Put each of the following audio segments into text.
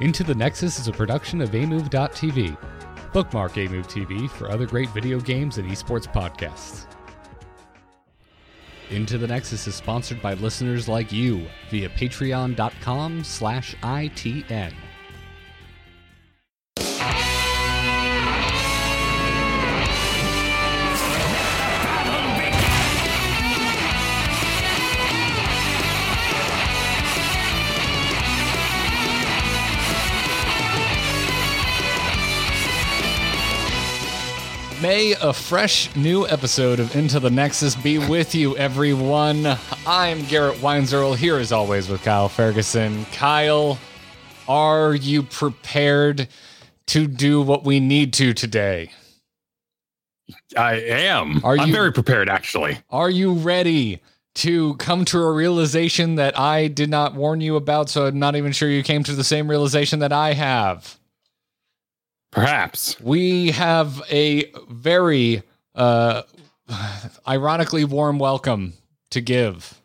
Into the Nexus is a production of amove.tv. Bookmark Amove TV for other great video games and esports podcasts. Into the Nexus is sponsored by listeners like you via patreon.com slash ITN. May a fresh new episode of Into the Nexus be with you, everyone. I'm Garrett Weinzierl, here as always with Kyle Ferguson. Kyle, are you prepared to do what we need to today? I am. Are I'm you- very prepared, actually. Are you ready to come to a realization that I did not warn you about, so I'm not even sure you came to the same realization that I have? Perhaps. We have a very uh, ironically warm welcome to give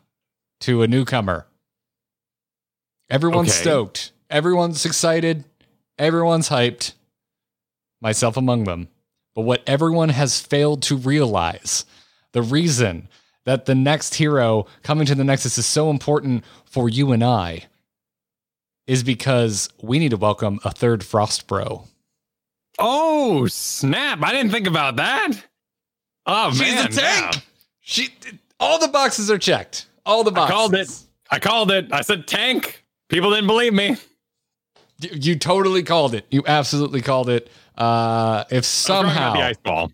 to a newcomer. Everyone's Okay. stoked. Everyone's excited. Everyone's hyped. Myself among them. But what everyone has failed to realize, the reason that the next hero coming to the Nexus is so important for you and I, is because we need to welcome a third Frost Bro. Oh, snap. I didn't think about that. Oh, She's man. a tank. yeah. She all the boxes are checked. All the boxes. I called it. I called it. I said tank. People didn't believe me. You, you totally called it. You absolutely called it. Uh, if I was throwing out somehow, The ice ball.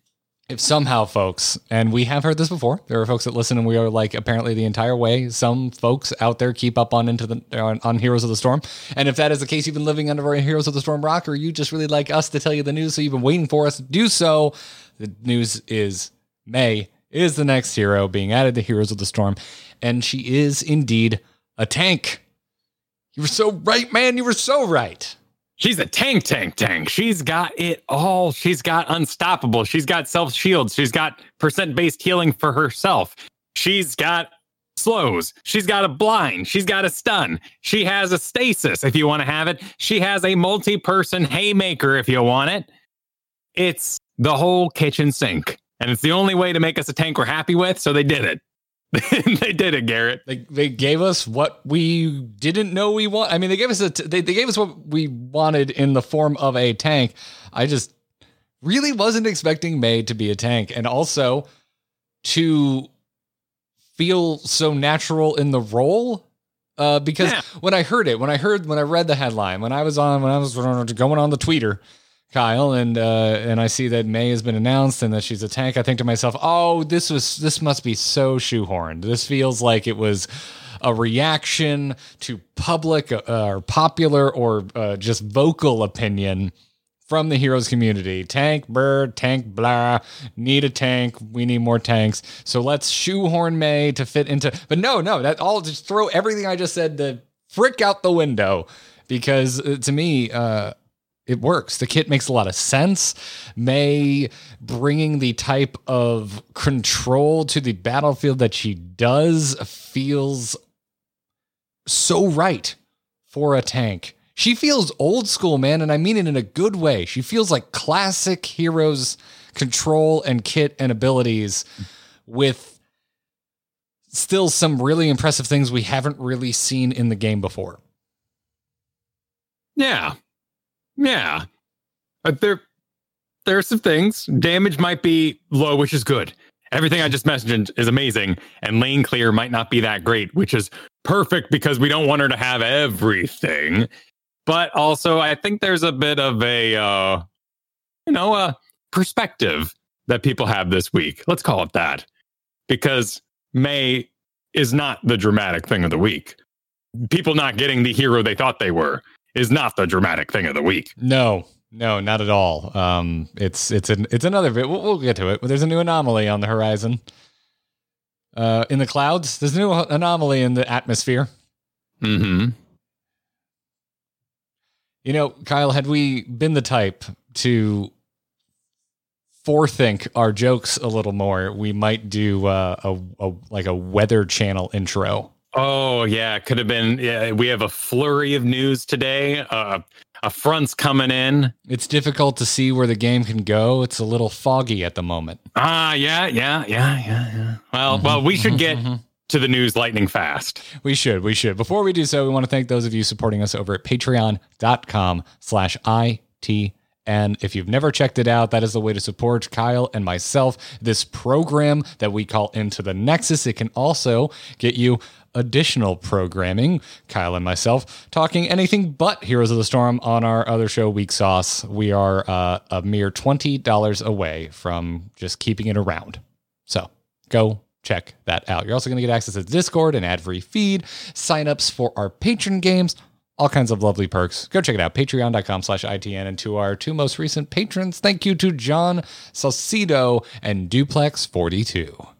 If somehow, folks, and we have heard this before, there are folks that listen, and we are like apparently the entire way. Some folks out there keep up on into the on, on Heroes of the Storm, and if that is the case, you've been living under a Heroes of the Storm rock, or you just really like us to tell you the news, so you've been waiting for us to do so. The news is Mei is the next hero being added to Heroes of the Storm, and she is indeed a tank. You were so right, man. You were so right. She's a tank, tank, tank. She's got it all. She's got unstoppable. She's got self shields. She's got percent based healing for herself. She's got slows. She's got a blind. She's got a stun. She has a stasis if you want to have it. She has a multi person haymaker if you want it. It's the whole kitchen sink. And it's the only way to make us a tank we're happy with. So they did it. they did it, Garrett. They they gave us what we didn't know we want. I mean, they gave us a t- they they gave us what we wanted in the form of a tank. I just really wasn't expecting Mei to be a tank, and also to feel so natural in the role. Uh, because Yeah. when I heard it, when I heard when I read the headline, when I was on when I was going on the tweeter, Kyle, and uh, and I see that Mei has been announced and that she's a tank. I think to myself, oh, this was this must be so shoehorned. This feels like it was a reaction to public uh, or popular or uh, just vocal opinion from the heroes community. Tank, bird, tank, blah. Need a tank. We need more tanks. So let's shoehorn Mei to fit into. But no, no, that all just throw everything I just said the frick out the window because uh, to me, uh, it works. The kit makes a lot of sense. Mei bringing the type of control to the battlefield that she does feels so right for a tank. She feels old school, man, and I mean it in a good way. She feels like classic heroes control and kit and abilities with still some really impressive things we haven't really seen in the game before. Yeah. Yeah. Uh, there there are some things. Damage might be low, which is good. Everything I just mentioned is amazing, and lane clear might not be that great, which is perfect because we don't want her to have everything. But also, I think there's a bit of a, uh, you know, a perspective that people have this week. Let's call it that, because Mei is not the dramatic thing of the week. People not getting the hero they thought they were is not the dramatic thing of the week. No, no, not at all. Um, it's it's an it's another bit. We'll, we'll get to it. But there's a new anomaly on the horizon. Uh, in the clouds, there's a new anomaly in the atmosphere. Mm-hmm. You know, Kyle, had we been the type to forethink our jokes a little more, we might do uh, a, a like a weather channel intro. Oh yeah, it could have been. Yeah, we have a flurry of news today. Uh, A front's coming in. It's difficult to see where the game can go. It's a little foggy at the moment. Ah, yeah, yeah, yeah, yeah, yeah. Well, well, we should get to the news lightning fast. We should, we should. Before we do so, we want to thank those of you supporting us over at patreon.com slash IT. And if you've never checked it out, that is the way to support Kyle and myself. This program that we call Into the Nexus, it can also get you additional programming. Kyle and myself talking anything but Heroes of the Storm on our other show, Weak Sauce. We are uh, a mere $20 away from just keeping it around. So go check that out. You're also going to get access to Discord and ad free feed, signups for our patron games, all kinds of lovely perks. Go check it out, patreon.com slash ITN. And to our two most recent patrons, thank you to John Salcido and Duplex42.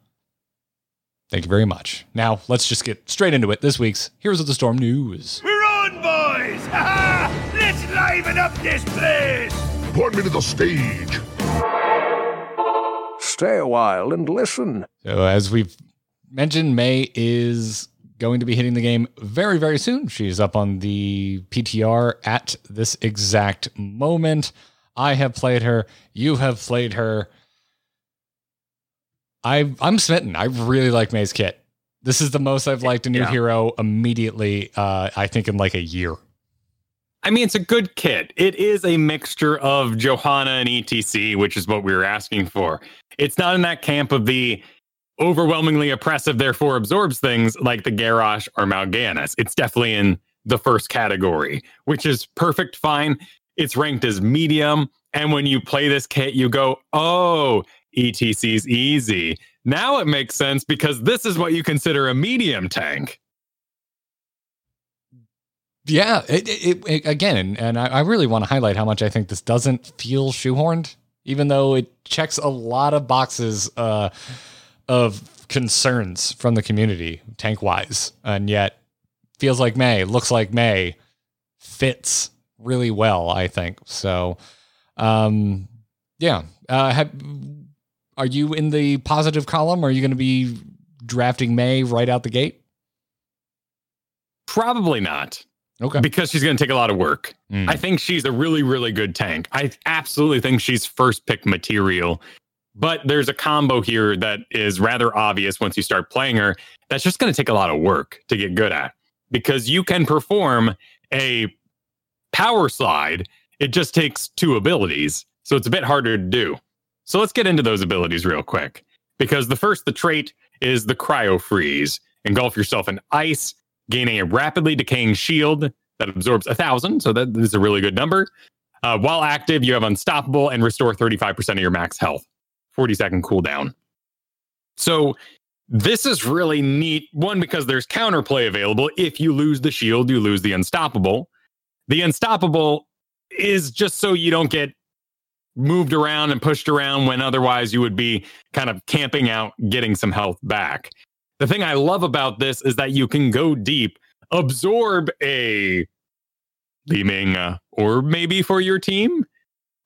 Thank you very much. Now, let's just get straight into it. This week's Heroes of the Storm news. We're on, boys! Ha ha! Let's liven up this place! Point me to the stage. Stay a while and listen. So, as we've mentioned, Mei is going to be hitting the game very, very soon. She's up on the PTR at this exact moment. I have played her. You have played her. I I'm smitten. I really like Mei's kit. This is the most I've liked a new Yeah. hero immediately. Uh, I think in like a year. I mean, it's a good kit. It is a mixture of Johanna and ETC, which is what we were asking for. It's not in that camp of the overwhelmingly oppressive, therefore absorbs things like the Garrosh or Mal'Ganis. It's definitely in the first category, which is perfect fine. It's ranked as medium. And when you play this kit, you go, oh, ETC's easy. Now it makes sense because this is what you consider a medium tank. Yeah, it, it, it again, and, I, I really want to highlight how much I think this doesn't feel shoehorned, even though it checks a lot of boxes uh, of concerns from the community, tank wise, and yet feels like Mei, looks like Mei, fits really well. I think so. Um, yeah, uh, have, are you in the positive column? Are you going to be drafting Mei right out the gate? Probably not. Okay. because she's going to take a lot of work. Mm. I think she's a really, really good tank. I absolutely think she's first pick material. But there's a combo here that is rather obvious once you start playing her. That's just going to take a lot of work to get good at because you can perform a power slide. It just takes two abilities. So it's a bit harder to do. So let's get into those abilities real quick because the first, the trait is the cryo freeze. Engulf yourself in ice gaining a rapidly decaying shield that absorbs a thousand. So that is a really good number. Uh, while active, you have unstoppable and restore 35% of your max health, 40 second cooldown. So this is really neat. One, because there's counterplay available. If you lose the shield, you lose the unstoppable. The unstoppable is just so you don't get moved around and pushed around when otherwise you would be kind of camping out, getting some health back. The thing I love about this is that you can go deep, absorb a Li-Ming uh, or maybe for your team,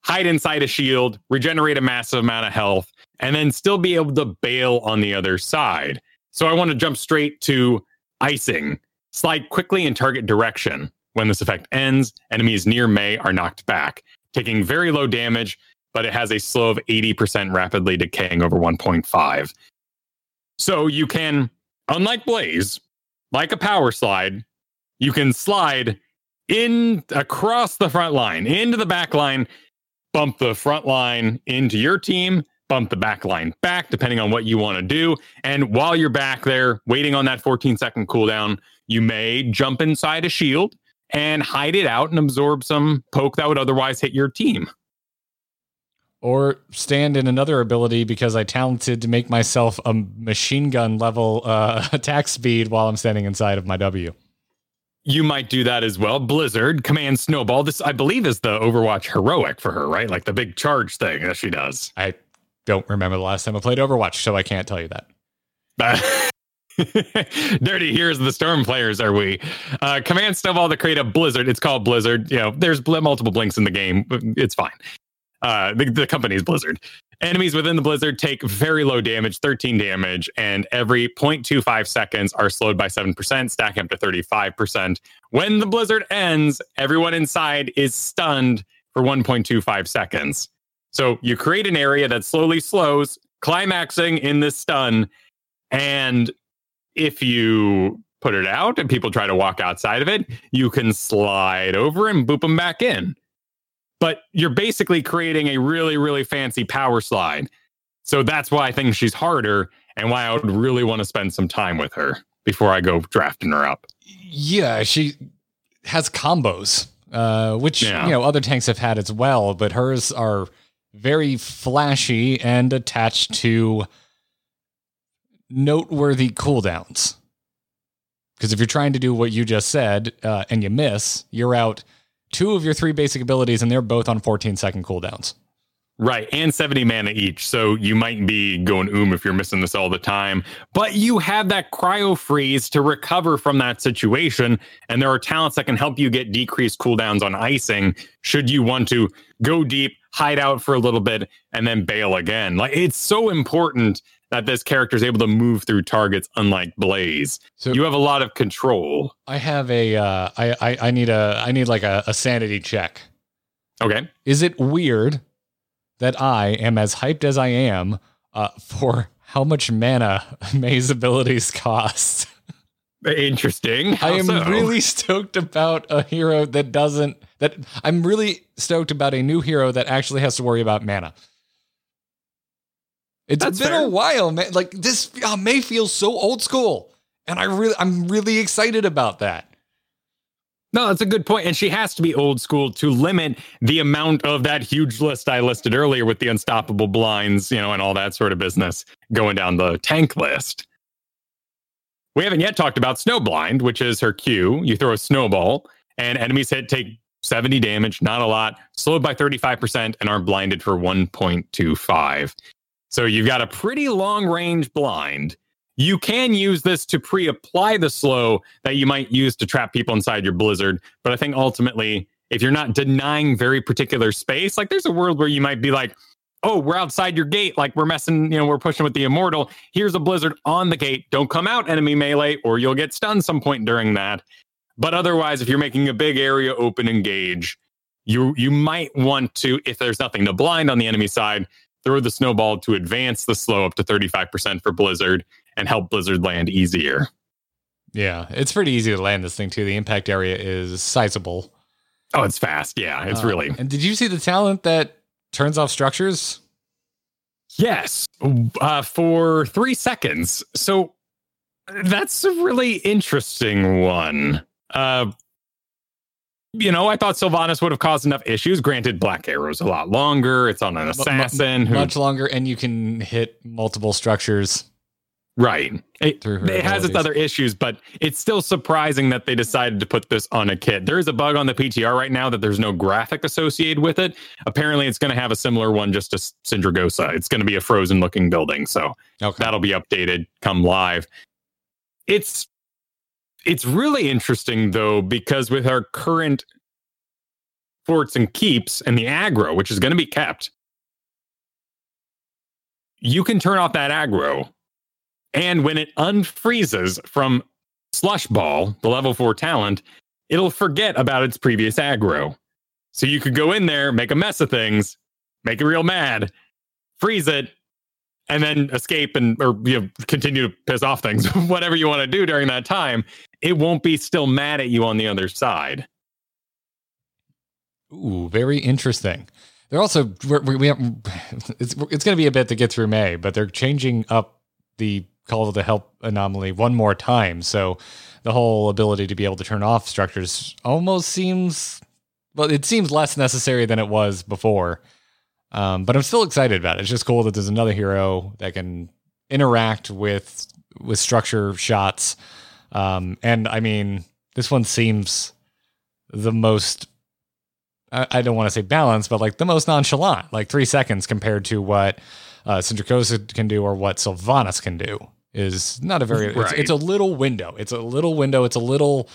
hide inside a shield, regenerate a massive amount of health, and then still be able to bail on the other side. So I want to jump straight to icing. Slide quickly in target direction. When this effect ends, enemies near Mei are knocked back, taking very low damage, but it has a slow of 80% rapidly decaying over 1.5. So you can, unlike Blaze, like a power slide, you can slide in across the front line, into the back line, bump the front line into your team, bump the back line back, depending on what you want to do. And while you're back there waiting on that 14 second cooldown, you may jump inside a shield and hide it out and absorb some poke that would otherwise hit your team. or stand in another ability because I talented to make myself a machine gun level uh, attack speed while I'm standing inside of my W. You might do that as well. Blizzard, Command Snowball. This, I believe, is the Overwatch heroic for her, right? Like the big charge thing that she does. I don't remember the last time I played Overwatch, so I can't tell you that. Dirty, here's the storm players, are we? Uh, Command Snowball to create a blizzard. It's called Blizzard. You know, there's bl- multiple blinks in the game. It's fine. Uh, the, the company is Blizzard. Enemies within the blizzard take very low damage, 13 damage, and every 0.25 seconds are slowed by 7%, stacking up to 35%. When the blizzard ends, everyone inside is stunned for 1.25 seconds. So you create an area that slowly slows, climaxing in this stun. And if you put it out and people try to walk outside of it, you can slide over and boop them back in but you're basically creating a really, really fancy power slide. So that's why I think she's harder and why I would really want to spend some time with her before I go drafting her up. Yeah, she has combos, uh, which Yeah. you know other tanks have had as well, but hers are very flashy and attached to noteworthy cooldowns. Because if you're trying to do what you just said uh, and you miss, you're out two of your three basic abilities, and they're both on 14 second cooldowns. Right, and 70 mana each. So you might be going oom if you're missing this all the time. But you have that cryo freeze to recover from that situation. And there are talents that can help you get decreased cooldowns on icing should you want to go deep, hide out for a little bit, and then bail again. Like it's so important that this character is able to move through targets unlike Blaze. So You have a lot of control. I have a, uh, I, I, I need a, I need like a, a sanity check. Okay. Is it weird that I am as hyped as I am uh, for how much mana Mei's abilities cost? Interesting. I am so? really stoked about a hero that doesn't that I'm really stoked about a new hero that actually has to worry about mana. It's That's been fair. a while, man. Like this uh, Mei feels so old school, and I really I'm really excited about that. No, that's a good point. And she has to be old school to limit the amount of that huge list I listed earlier with the unstoppable blinds, you know, and all that sort of business going down the tank list. We haven't yet talked about Snowblind, which is her Q. You throw a snowball, and enemies hit take 70 damage, not a lot, slowed by 35%, and are blinded for 1.25. So you've got a pretty long range blind. You can use this to pre apply the slow that you might use to trap people inside your blizzard. But I think ultimately, if you're not denying very particular space, like there's a world where you might be like, oh, we're outside your gate, like we're messing, you know, we're pushing with the immortal. Here's a blizzard on the gate. Don't come out, enemy melee, or you'll get stunned some point during that. But otherwise, if you're making a big area open engage, you you might want to, if there's nothing to blind on the enemy side, throw the snowball to advance the slow up to 35% for Blizzard and help Blizzard land easier. Yeah, it's pretty easy to land this thing too. The impact area is sizable. Oh, it's fast. Yeah, it's Uh, really. And did you see the talent that turns off structures? Yes, uh, for three seconds. So that's a really interesting one. Uh, you know, I thought Sylvanas would have caused enough issues. Granted, Black Arrow's a lot longer. It's on an assassin who, much longer, and you can hit multiple structures. right? It, it has its other issues, but it's still surprising that they decided to put this on a kit. There is a bug on the PTR right now that there's no graphic associated with it. Apparently, it's going to have a similar one just to Sindragosa. It's going to be a frozen looking building. So Okay. that'll be updated come live it's it's really interesting though because with our current forts and keeps and the aggro which is going to be kept you can turn off that aggro and when it unfreezes from slush ball the level 4 talent it'll forget about its previous aggro. So you could go in there make a mess of things make it real mad freeze it and then escape and or you know continue to piss off things whatever you want to do during that time it won't be still mad at you on the other side Ooh, very interesting. They're also we we have, it's it's going to be a bit to get through May, but they're changing up the call to the help anomaly one more time. So the whole ability to be able to turn off structures almost seems well, it seems less necessary than it was before. Um, but I'm still excited about it. It's just cool that there's another hero that can interact with with structure shots. Um, and I mean, this one seems the most I, I don't want to say balanced, but like the most nonchalant, like three seconds compared to what uh, can do or what Sylvanas can do is not a very, it's, it's a little window. It's a little window. It's a little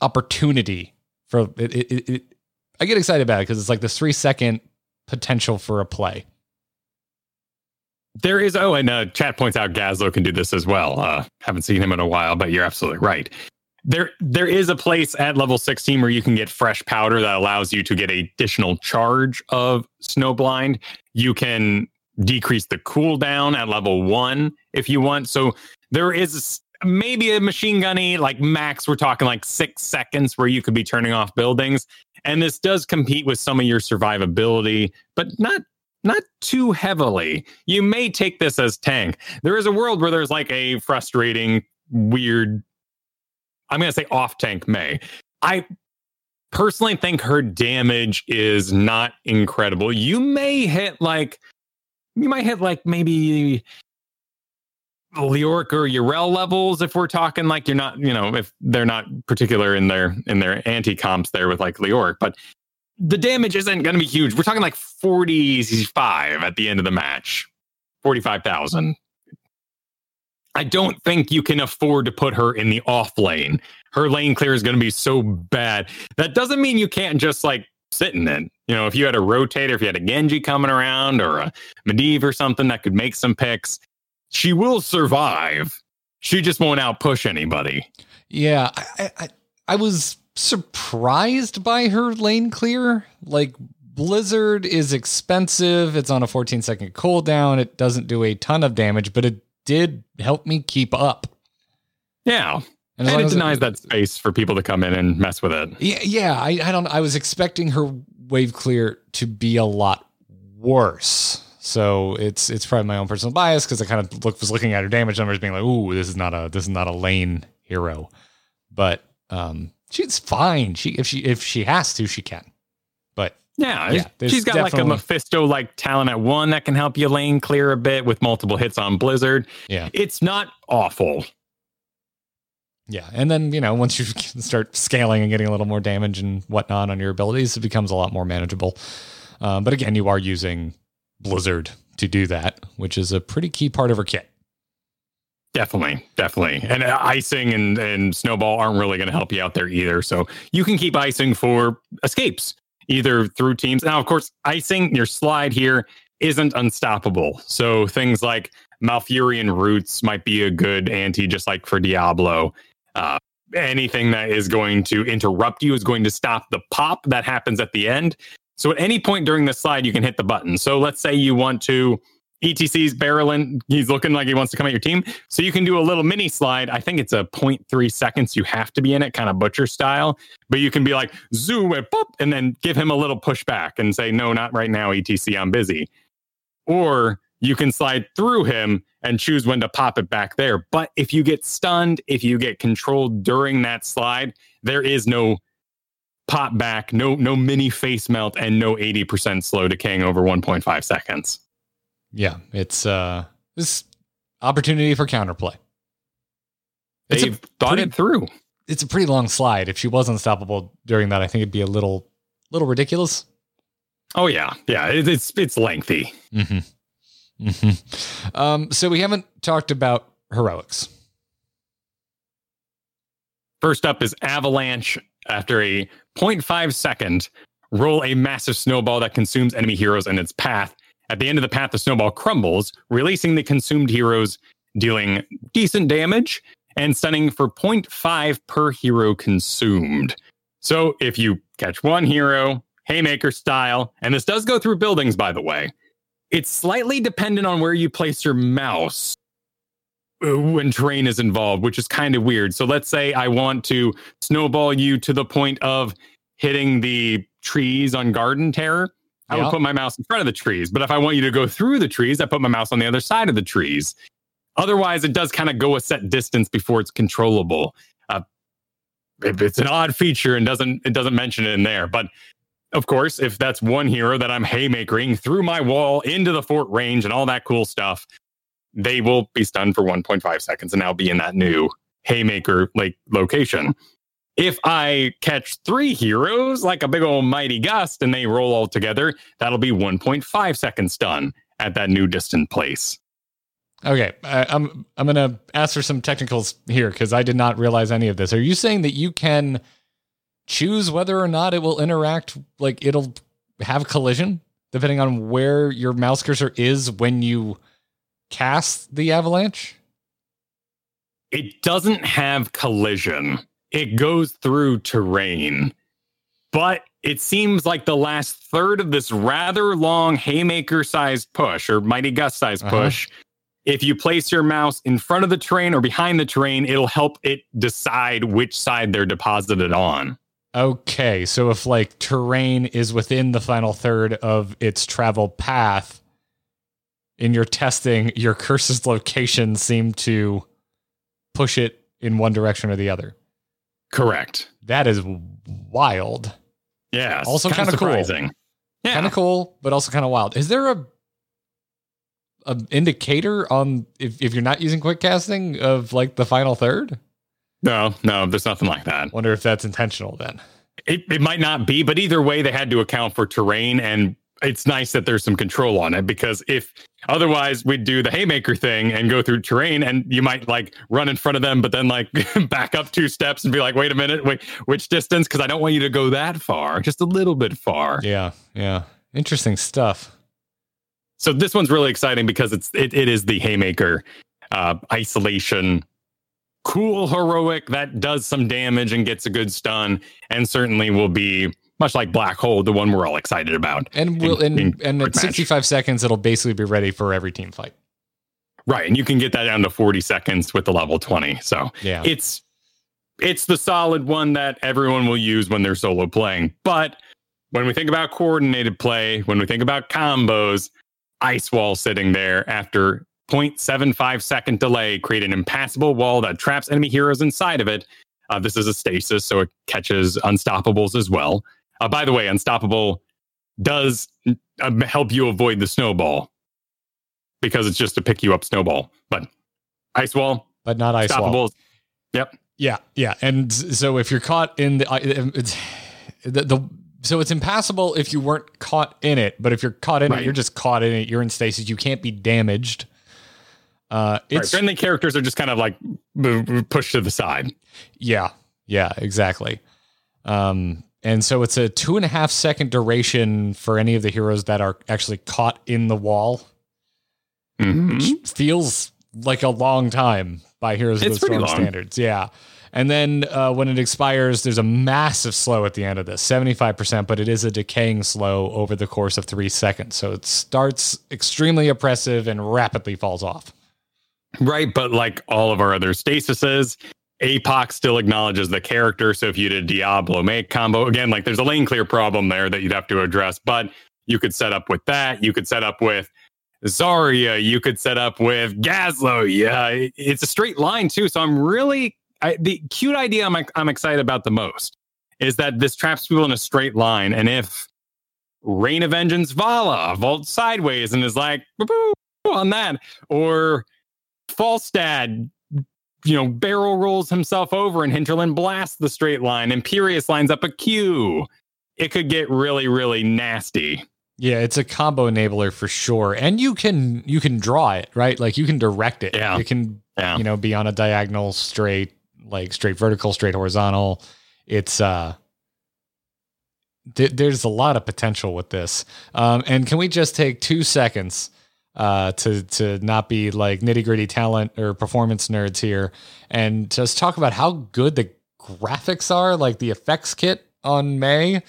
opportunity for it. it, it, it I get excited about it because it's like this three second potential for a play. There is oh, and uh, chat points out Gazlowe can do this as well. Uh, haven't seen him in a while, but you're absolutely right. There, there is a place at level 16 where you can get fresh powder that allows you to get additional charge of snowblind. You can decrease the cooldown at level one if you want. So there is maybe a machine gunny like max. We're talking like six seconds where you could be turning off buildings, and this does compete with some of your survivability, but not not too heavily. You may take this as tank. There is a world where there's like a frustrating, weird. I'm to say off tank Mei. I personally think her damage is not incredible. You may hit like you might hit like maybe Leoric or Yrel levels if we're talking like you're not, you know, if they're not particular in their in their anti comps there with like Leoric, but the damage isn't going to be huge. We're talking like 45 at the end of the match, 45,000. I don't think you can afford to put her in the off lane. Her lane clear is going to be so bad. That doesn't mean you can't just like sit in it. You know, if you had a rotator, if you had a Genji coming around or a Medivh or something that could make some picks, she will survive. She just won't outpush anybody. Yeah, I, I, I was surprised by her lane clear. Like Blizzard is expensive. It's on a 14 second cooldown. It doesn't do a ton of damage, but it did help me keep up. Yeah. And, and it denies it, that space for people to come in and mess with it. Yeah, yeah. I, I don't. I was expecting her wave clear to be a lot worse. So it's it's probably my own personal bias because I kind of look, was looking at her damage numbers, being like, "Ooh, this is not a this is not a lane hero," but um, she's fine. She if she if she has to, she can. But yeah, yeah she's got like a Mephisto like talent at one that can help you lane clear a bit with multiple hits on Blizzard. Yeah, it's not awful. Yeah, and then you know once you start scaling and getting a little more damage and whatnot on your abilities, it becomes a lot more manageable. Um, but again, you are using Blizzard to do that, which is a pretty key part of her kit. Definitely, definitely. And uh, icing and, and snowball aren't really going to help you out there either. So you can keep icing for escapes, either through teams. Now, of course, icing, your slide here isn't unstoppable. So things like Malfurion Roots might be a good anti, just like for Diablo. Uh, anything that is going to interrupt you is going to stop the pop that happens at the end. So at any point during the slide, you can hit the button. So let's say you want to ETC's barreling. He's looking like he wants to come at your team. So you can do a little mini slide. I think it's a 0.3 seconds you have to be in it, kind of butcher style. But you can be like, zoom it, boop, and then give him a little pushback and say, no, not right now, ETC, I'm busy. Or you can slide through him and choose when to pop it back there. But if you get stunned, if you get controlled during that slide, there is no pop back, no no mini face melt, and no 80% slow decaying over 1.5 seconds. Yeah, it's uh this opportunity for counterplay. It's They've thought pretty, it through. It's a pretty long slide. If she was unstoppable during that, I think it'd be a little little ridiculous. Oh yeah, yeah. It, it's it's lengthy. Mm-hmm. Mm-hmm. Um, so we haven't talked about heroics. First up is Avalanche. After a 0.5 second, roll a massive snowball that consumes enemy heroes in its path. At the end of the path, the snowball crumbles, releasing the consumed heroes, dealing decent damage and stunning for 0.5 per hero consumed. So if you catch one hero, Haymaker style, and this does go through buildings, by the way, it's slightly dependent on where you place your mouse when terrain is involved, which is kind of weird. So let's say I want to snowball you to the point of hitting the trees on Garden Terror. I would put my mouse in front of the trees. But if I want you to go through the trees, I put my mouse on the other side of the trees. Otherwise, it does kind of go a set distance before it's controllable. Uh, it's an odd feature and doesn't it doesn't mention it in there. But of course, if that's one hero that I'm haymaking through my wall into the fort range and all that cool stuff, they will be stunned for 1.5 seconds and now be in that new haymaker like location. If I catch three heroes like a big old mighty gust and they roll all together, that'll be 1.5 seconds stun at that new distant place. Okay, I, I'm I'm gonna ask for some technicals here because I did not realize any of this. Are you saying that you can choose whether or not it will interact, like it'll have collision depending on where your mouse cursor is when you cast the avalanche? It doesn't have collision. It goes through terrain. But it seems like the last third of this rather long haymaker sized push or mighty gust sized Uh-huh. push, if you place your mouse in front of the terrain or behind the terrain, it'll help it decide which side they're deposited on. Okay, so if like terrain is within the final third of its travel path, in your testing, your curse's location seemed to push it in one direction or the other. Correct. That is wild. Yeah. Also kinda cool. surprising. Yeah. Kind of cool, but also kind of wild. Is there a a indicator on if, if you're not using quick casting of like the final third? No, no, there's nothing like that. Wonder if that's intentional then. It, it might not be, but either way, they had to account for terrain, and it's nice that there's some control on it because if otherwise we'd do the haymaker thing and go through terrain, and you might like run in front of them, but then like back up two steps and be like, wait a minute, wait, which distance? Because I don't want you to go that far, just a little bit far. Yeah, yeah. Interesting stuff. So this one's really exciting because it's it, it is the haymaker uh, isolation cool heroic that does some damage and gets a good stun and certainly will be much like black hole the one we're all excited about And we'll In- and, in at match. 65 seconds it'll basically be ready for every team fight. right and you can get that down to 40 seconds with the level 20 so Yeah. it's it's the solid one that everyone will use when they're solo playing but when we think about coordinated play when we think about combos ice wall sitting there after 0.75 second delay create an impassable wall that traps enemy heroes inside of it uh, this is a stasis so it catches unstoppables as well uh, by the way unstoppable does uh, help you avoid the snowball because it's just a pick you up snowball but ice wall but not ice wall. yep Yeah, yeah. And so if you're caught in the, it's the, the so it's impassable if you weren't caught in it, but if you're caught in Right. it, you're just caught in it. You're in stasis. You can't be damaged. Uh, Right, it's friendly characters are just kind of like pushed to the side. yeah, yeah, exactly. Um, and so it's a two and a half second duration for any of the heroes that are actually caught in the wall. Mhm. which feels like a long time by Heroes of the Storm long. standards. Yeah. And then uh, when it expires, there's a massive slow at the end of this 75%, but it is a decaying slow over the course of three seconds. So it starts extremely oppressive and rapidly falls off. Right, but like all of our other stasises, APOC still acknowledges the character. So if you did Diablo make combo again, like there's a lane clear problem there that you'd have to address, but you could set up with that. You could set up with Zarya. You could set up with Gazlowe. Yeah, it's a straight line too. So I'm really I, the cute idea I'm I'm excited about the most is that this traps people in a straight line, and if Rain of Vengeance Valla vaults sideways and is like on that, or Falstad, you know, barrel rolls himself over and Hinterland blasts the straight line. Imperius lines up a Q. It could get really, really nasty. Yeah, it's a combo enabler for sure. And you can you can draw it, right? Like you can direct it. Yeah. It can Yeah. you know be on a diagonal, straight, like straight vertical, straight horizontal. It's uh th- there's a lot of potential with this. Um and can we just take 2 seconds uh to to not be like nitty-gritty talent or performance nerds here and just talk about how good the graphics are, like the effects kit on Mei.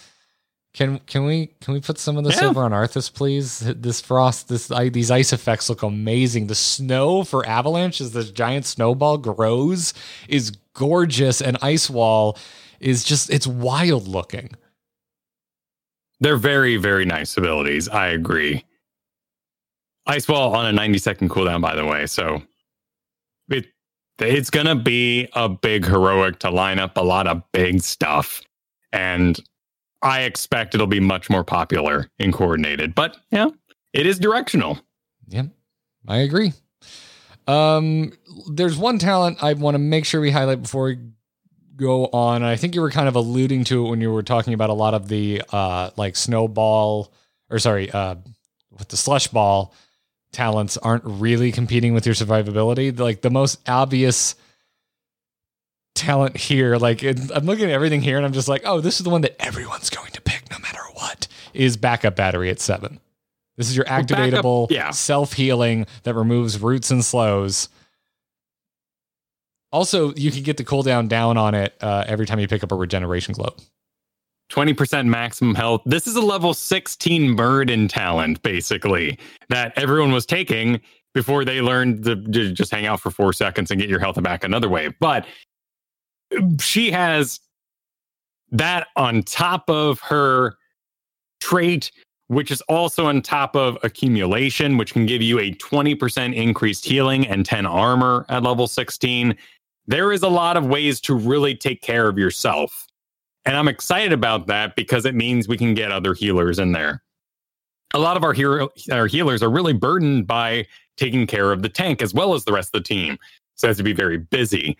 Can can we can we put some of this Yeah. over on Arthas, please? This frost, this I, these ice effects look amazing. The snow for Avalanche as this giant snowball grows is gorgeous, and Ice Wall is just it's wild looking. They're very, very nice abilities. I agree. Ice Wall on a 90 second cooldown, by the way. So it it's gonna be a big heroic to line up a lot of big stuff. And I expect it'll be much more popular and coordinated. But yeah, it is directional. Yeah, I agree. Um, there's one talent I want to make sure we highlight before we go on. I think you were kind of alluding to it when you were talking about a lot of the uh like snowball or sorry, uh with the slush ball talents aren't really competing with your survivability. Like the most obvious talent here, like it, I'm looking at everything here and I'm just like, oh, this is the one that everyone's going to pick no matter what. Is backup battery at seven. This is your activatable yeah. self healing that removes roots and slows. Also, you can get the cooldown down on it uh, every time you pick up a regeneration globe. 20% maximum health. This is a level 16 burden talent, basically, that everyone was taking before they learned to, to just hang out for four seconds and get your health back another way. But she has that on top of her trait, which is also on top of accumulation, which can give you a 20% increased healing and 10 armor at level 16. There is a lot of ways to really take care of yourself. And I'm excited about that because it means we can get other healers in there. A lot of our hero our healers are really burdened by taking care of the tank as well as the rest of the team. So has to be very busy.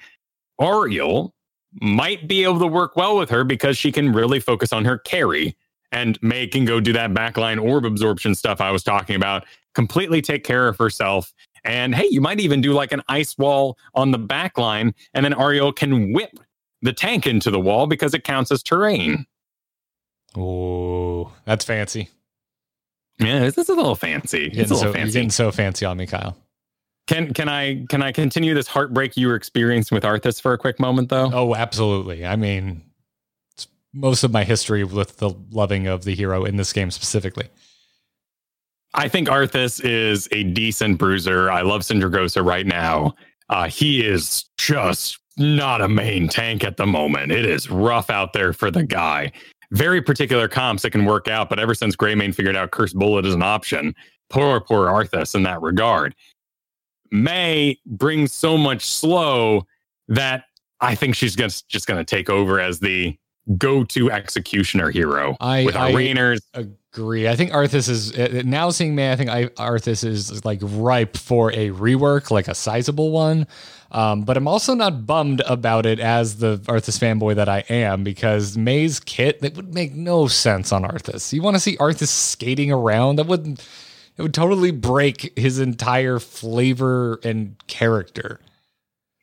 Auriel might be able to work well with her because she can really focus on her carry. And Mei can go do that backline orb absorption stuff I was talking about, completely take care of herself. And hey, you might even do like an ice wall on the backline, and then Auriel can whip the tank into the wall because it counts as terrain. Oh, that's fancy. Yeah, it's, it's a little fancy. You're It's a little so, you're fancy. getting so fancy on me, Kyle. Can can I can I continue this heartbreak you were experiencing with Arthas for a quick moment though? Oh, absolutely. I mean, it's most of my history with the loving of the hero in this game specifically. I think Arthas is a decent bruiser. I love Sindragosa right now. Uh, he is just not a main tank at the moment. It is rough out there for the guy. Very particular comps that can work out, but ever since Greymane figured out Cursed Bullet is an option, poor, poor Arthas in that regard. May brings so much slow that I think she's just, just going to take over as the go-to executioner hero I- with our I- Rainers. Agree. I think Arthas is uh, now seeing Mei. I think I, Arthas is like ripe for a rework, like a sizable one. Um, but I'm also not bummed about it as the Arthas fanboy that I am because Mei's kit that would make no sense on Arthas. You want to see Arthas skating around? That wouldn't. it would totally break his entire flavor and character.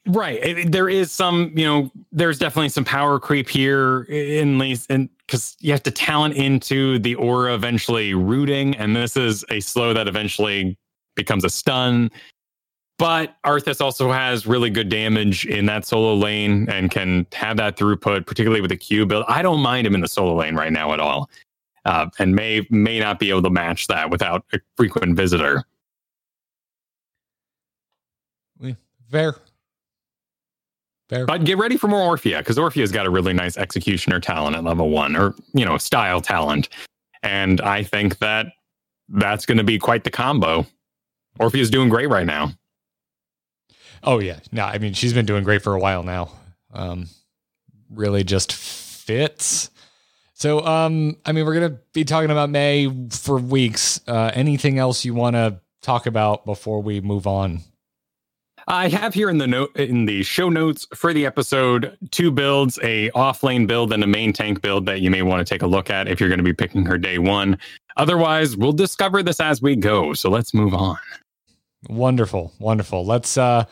Right. It- there is some, you know, there's definitely some power creep here in least and because you have to talent into the aura eventually rooting, and this is a slow that eventually becomes a stun. But Arthas also has really good damage in that solo lane and can have that throughput, particularly with the Q build. I don't mind him in the solo lane right now at all. Uh, and Mei may not be able to match that without a frequent visitor. Fair. Fair. But get ready for more Orphea because Orphea's got a really nice executioner talent at level one, or you know, style talent, and I think that that's going to be quite the combo. Orphea's doing great right now. Oh yeah, no, I mean she's been doing great for a while now. Um, really just fits. So, um, I mean, we're gonna be talking about Mei for weeks. Uh, anything else you want to talk about before we move on? I have here in the note in the show notes for the episode two builds, a off lane build and a main tank build that you may want to take a look at if you're going to be picking her day one. Otherwise, we'll discover this as we go. So let's move on. Wonderful, wonderful. Let's uh,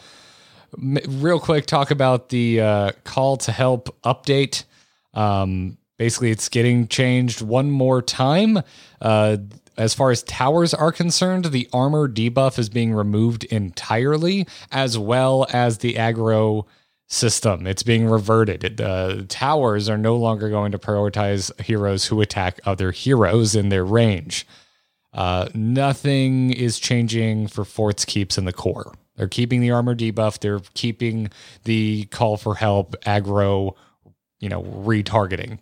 m- real quick talk about the uh, call to help update. Um, basically, it's getting changed one more time. Uh, as far as towers are concerned, the armor debuff is being removed entirely, as well as the aggro system. It's being reverted. The towers are no longer going to prioritize heroes who attack other heroes in their range. Uh, nothing is changing for Fort's keeps in the core. They're keeping the armor debuff. They're keeping the call for help aggro, you know, retargeting.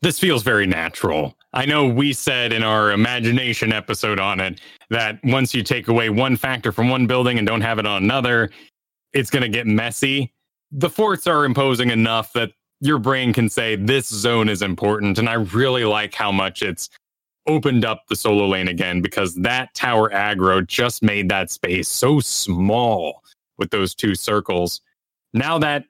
this feels very natural. I know we said in our imagination episode on it that once you take away one factor from one building and don't have it on another, it's going to get messy. The forts are imposing enough that your brain can say this zone is important. And I really like how much it's opened up the solo lane again because that tower aggro just made that space so small with those two circles. Now that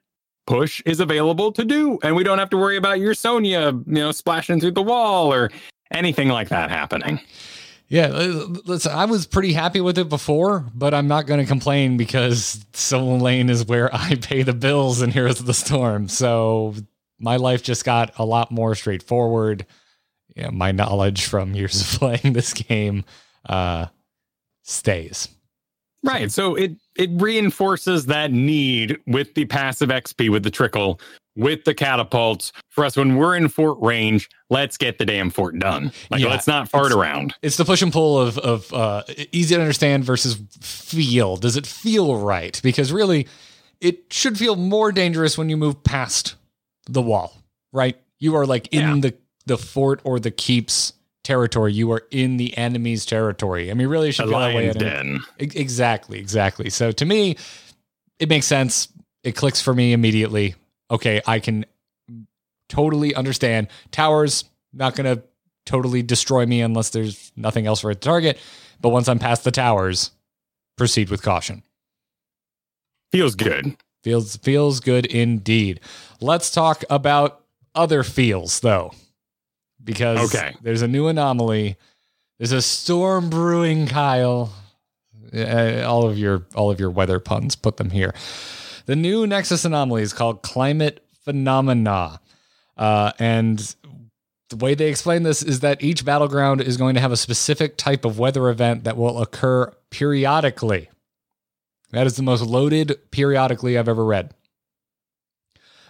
push is available to do and we don't have to worry about your Sonya you know splashing through the wall or anything like that happening Yeah, listen, I was pretty happy with it before, but I'm not going to complain because solo lane is where I pay the bills and Heroes of the Storm. So my life just got a lot more straightforward. my knowledge from years of playing this game uh, stays. Right. So it it reinforces that need with the passive XP with the trickle with the catapults for us when we're in fort range. Let's get the damn fort done. Like Yeah, let's not fart around. It's the push and pull of of uh, easy to understand versus feel. Does it feel right? Because really, it should feel more dangerous when you move past the wall. Right? You are like in Yeah. the the fort or the keeps territory. You are in the enemy's territory. I mean, really, it should way. lion's den. Exactly, exactly. So to me, it makes sense. It clicks for me immediately. Okay, I can totally understand. Towers not going to totally destroy me unless there's nothing else for it to target. But once I'm past the towers, proceed with caution. Feels good. Feels feels good indeed. Let's talk about other feels though, because Okay. there's a new anomaly. There's a storm brewing, Kyle. Uh, all of your all of your weather puns, put them here. The new Nexus anomaly is called climate phenomena, uh, and the way they explain this is that each battleground is going to have a specific type of weather event that will occur periodically. That is the most loaded periodically I've ever read.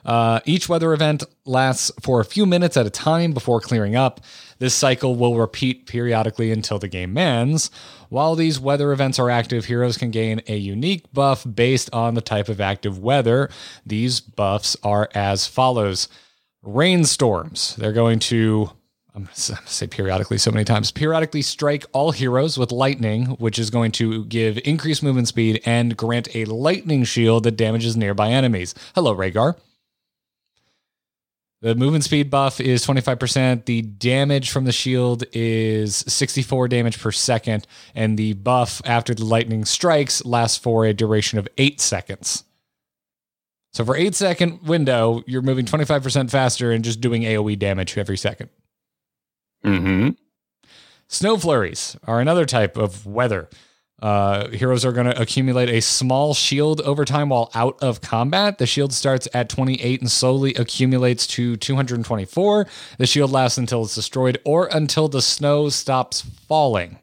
Uh, each weather event lasts for a few minutes at a time before clearing up. This cycle will repeat periodically until the game ends. While these weather events are active, heroes can gain a unique buff based on the type of active weather. These buffs are as follows Rainstorms. They're going to I'm going to say periodically so many times. Periodically strike all heroes with lightning, which is going to give increased movement speed and grant a lightning shield that damages nearby enemies. Hello, Rehgar. The movement speed buff is 25%. The damage from the shield is 64 damage per second. And the buff after the lightning strikes lasts for a duration of eight seconds. So for eight second window, you're moving 25% faster and just doing AoE damage every second. hmm Snow flurries are another type of weather. Uh, heroes are going to accumulate a small shield over time while out of combat. The shield starts at 28 and slowly accumulates to 224. The shield lasts until it's destroyed or until the snow stops falling.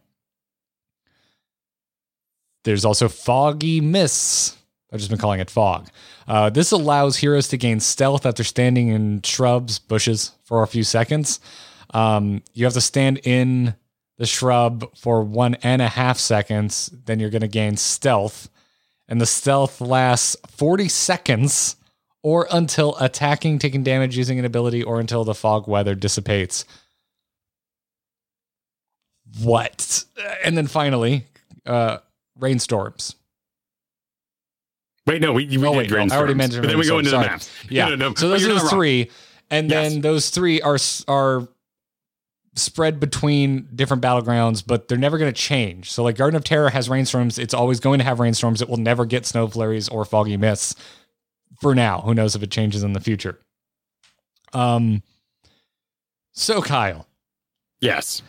There's also foggy mists. I've just been calling it fog. Uh, this allows heroes to gain stealth after standing in shrubs, bushes for a few seconds. Um, you have to stand in the shrub for one and a half seconds, then you're going to gain stealth. And the stealth lasts 40 seconds or until attacking, taking damage using an ability, or until the fog weather dissipates. What? And then finally, uh, rainstorms. Wait, no, we, we Oh, did wait, no, I already mentioned But then we go into the maps. Yeah. No, no, no. So those are the wrong. three, and Yes. then those three are are spread between different battlegrounds, but they're never going to change. So like Garden of Terror has rainstorms; it's always going to have rainstorms. It will never get snow flurries or foggy mists. For now, who knows if it changes in the future? Um. So Kyle, Yes.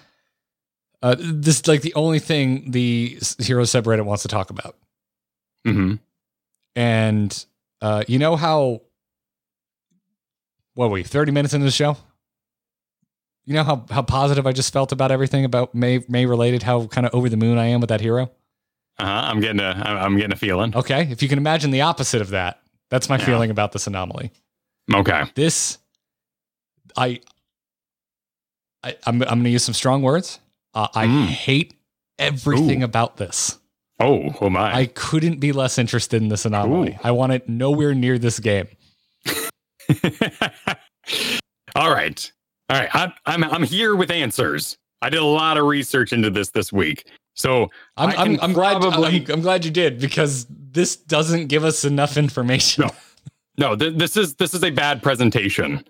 uh, this is like the only thing the Hero subreddit wants to talk about. hmm And uh, you know how what were we, 30 minutes into the show? You know how how positive I just felt about everything about Mei Mei related, how kind of over the moon I am with that hero? Uh-huh. I'm getting a, I'm getting a feeling. Okay. If you can imagine the opposite of that, that's my Yeah. feeling about this anomaly. Okay. This I I I'm I'm gonna use some strong words. Uh, I Mm. hate everything Ooh. about this. Oh, oh my. I couldn't be less interested in this anomaly. Ooh. I want it nowhere near this game. All right. All right. I'm, I'm, I'm here with answers. I did a lot of research into this this week. So I'm I I'm, I'm glad probably- I'm, I'm glad you did because this doesn't give us enough information. No. no, th- this is this is a bad presentation.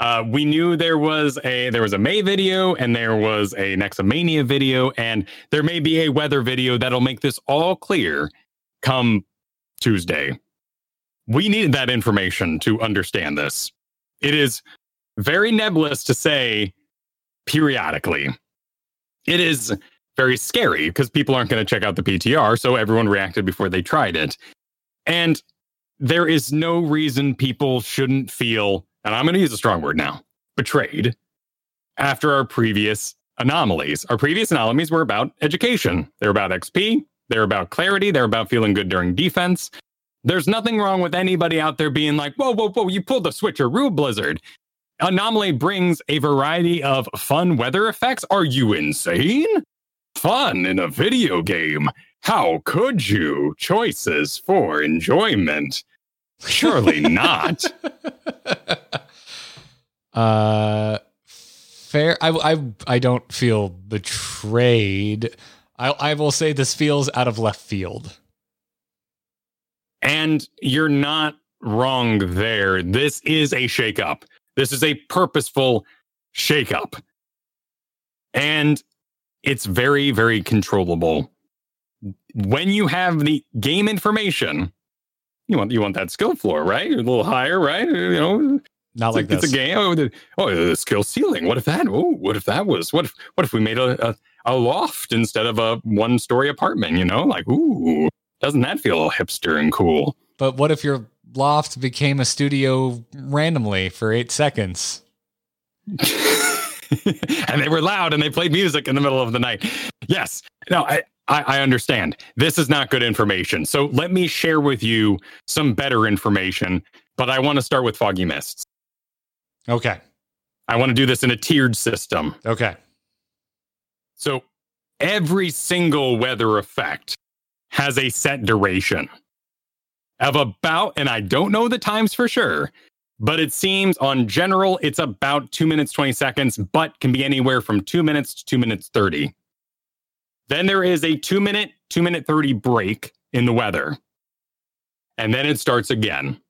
Uh, we knew there was a there was a Mei video and there was a Nexomania video and there may be a weather video that'll make this all clear come Tuesday. We needed that information to understand this. It is very nebulous to say periodically. It is very scary because people aren't going to check out the PTR, so everyone reacted before they tried it. And there is no reason people shouldn't feel, and I'm going to use a strong word now, betrayed after our previous anomalies. Our previous anomalies were about education. They're about XP. They're about clarity. They're about feeling good during defense. There's nothing wrong with anybody out there being like, whoa, whoa, whoa, you pulled the switcheroo blizzard. Anomaly brings a variety of fun weather effects. Are you insane? Fun in a video game. How could you? Choices for enjoyment. Surely not. Uh, fair. I, I, I don't feel betrayed. I, I will say this feels out of left field. And you're not wrong there. This is a shakeup. This is a purposeful shakeup. And it's very, very controllable. When you have the game information, you want you want that skill floor, right? A little higher, right? You know, Not like it's, a- this. it's a game. Oh, the, oh, the skill ceiling. What if that? Oh, what if that was? What if what if we made a, a, a loft instead of a one story apartment? You know, like ooh, doesn't that feel hipster and cool? But what if your loft became a studio randomly for eight seconds? and they were loud and they played music in the middle of the night. Yes. No, I, I, I understand. This is not good information. So let me share with you some better information, but I want to start with foggy mists. Okay. I want to do this in a tiered system. Okay. So every single weather effect has a set duration of about, and I don't know the times for sure, but it seems on general it's about two minutes, 20 seconds, but can be anywhere from two minutes to two minutes, 30. Then there is a two minute, two minute 30 break in the weather. And then it starts again.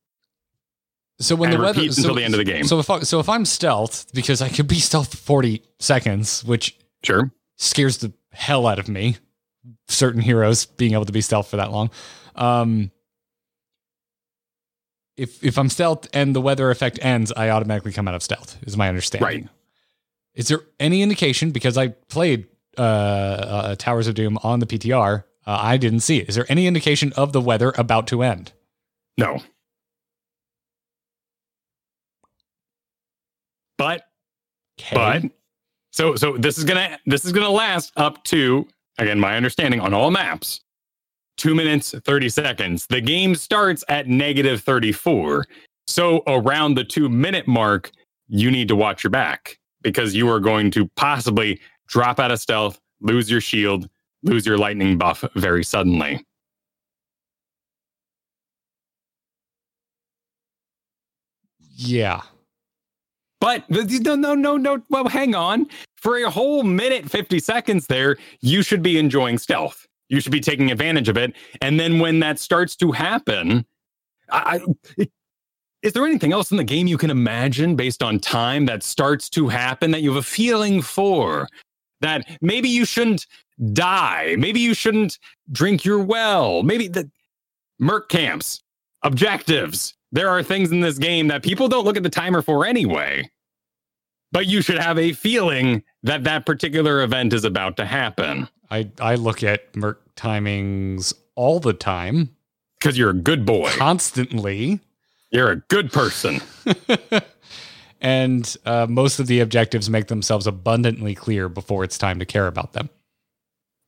So when the weather so, until the end of the game. So if I, so if I'm stealth because I could be stealth for 40 seconds, which Sure. scares the hell out of me. Certain heroes being able to be stealth for that long. Um, if if I'm stealth and the weather effect ends, I automatically come out of stealth. Is my understanding. Right. Is there any indication because I played uh, uh, Towers of Doom on the PTR? Uh, I didn't see it. Is there any indication of the weather about to end? No. But But so so this is gonna this is gonna last up to again my understanding on all maps. Two minutes, 30 seconds. The game starts at negative 34. So around the two minute mark, you need to watch your back because you are going to possibly drop out of stealth, lose your shield, lose your lightning buff very suddenly. yeah. But no, no, no, no. Well, hang on. For a whole minute, 50 seconds there, you should be enjoying stealth. You should be taking advantage of it. And then when that starts to happen, I, I- it- is there anything else in the game you can imagine based on time that starts to happen that you have a feeling for? That maybe you shouldn't die. Maybe you shouldn't drink your well. Maybe the Merc camps, objectives. There are things in this game that people don't look at the timer for anyway. But you should have a feeling that that particular event is about to happen I I look at Merc timings all the time, because you're a good boy. constantly. You're a good person. and uh, most of the objectives make themselves abundantly clear before it's time to care about them.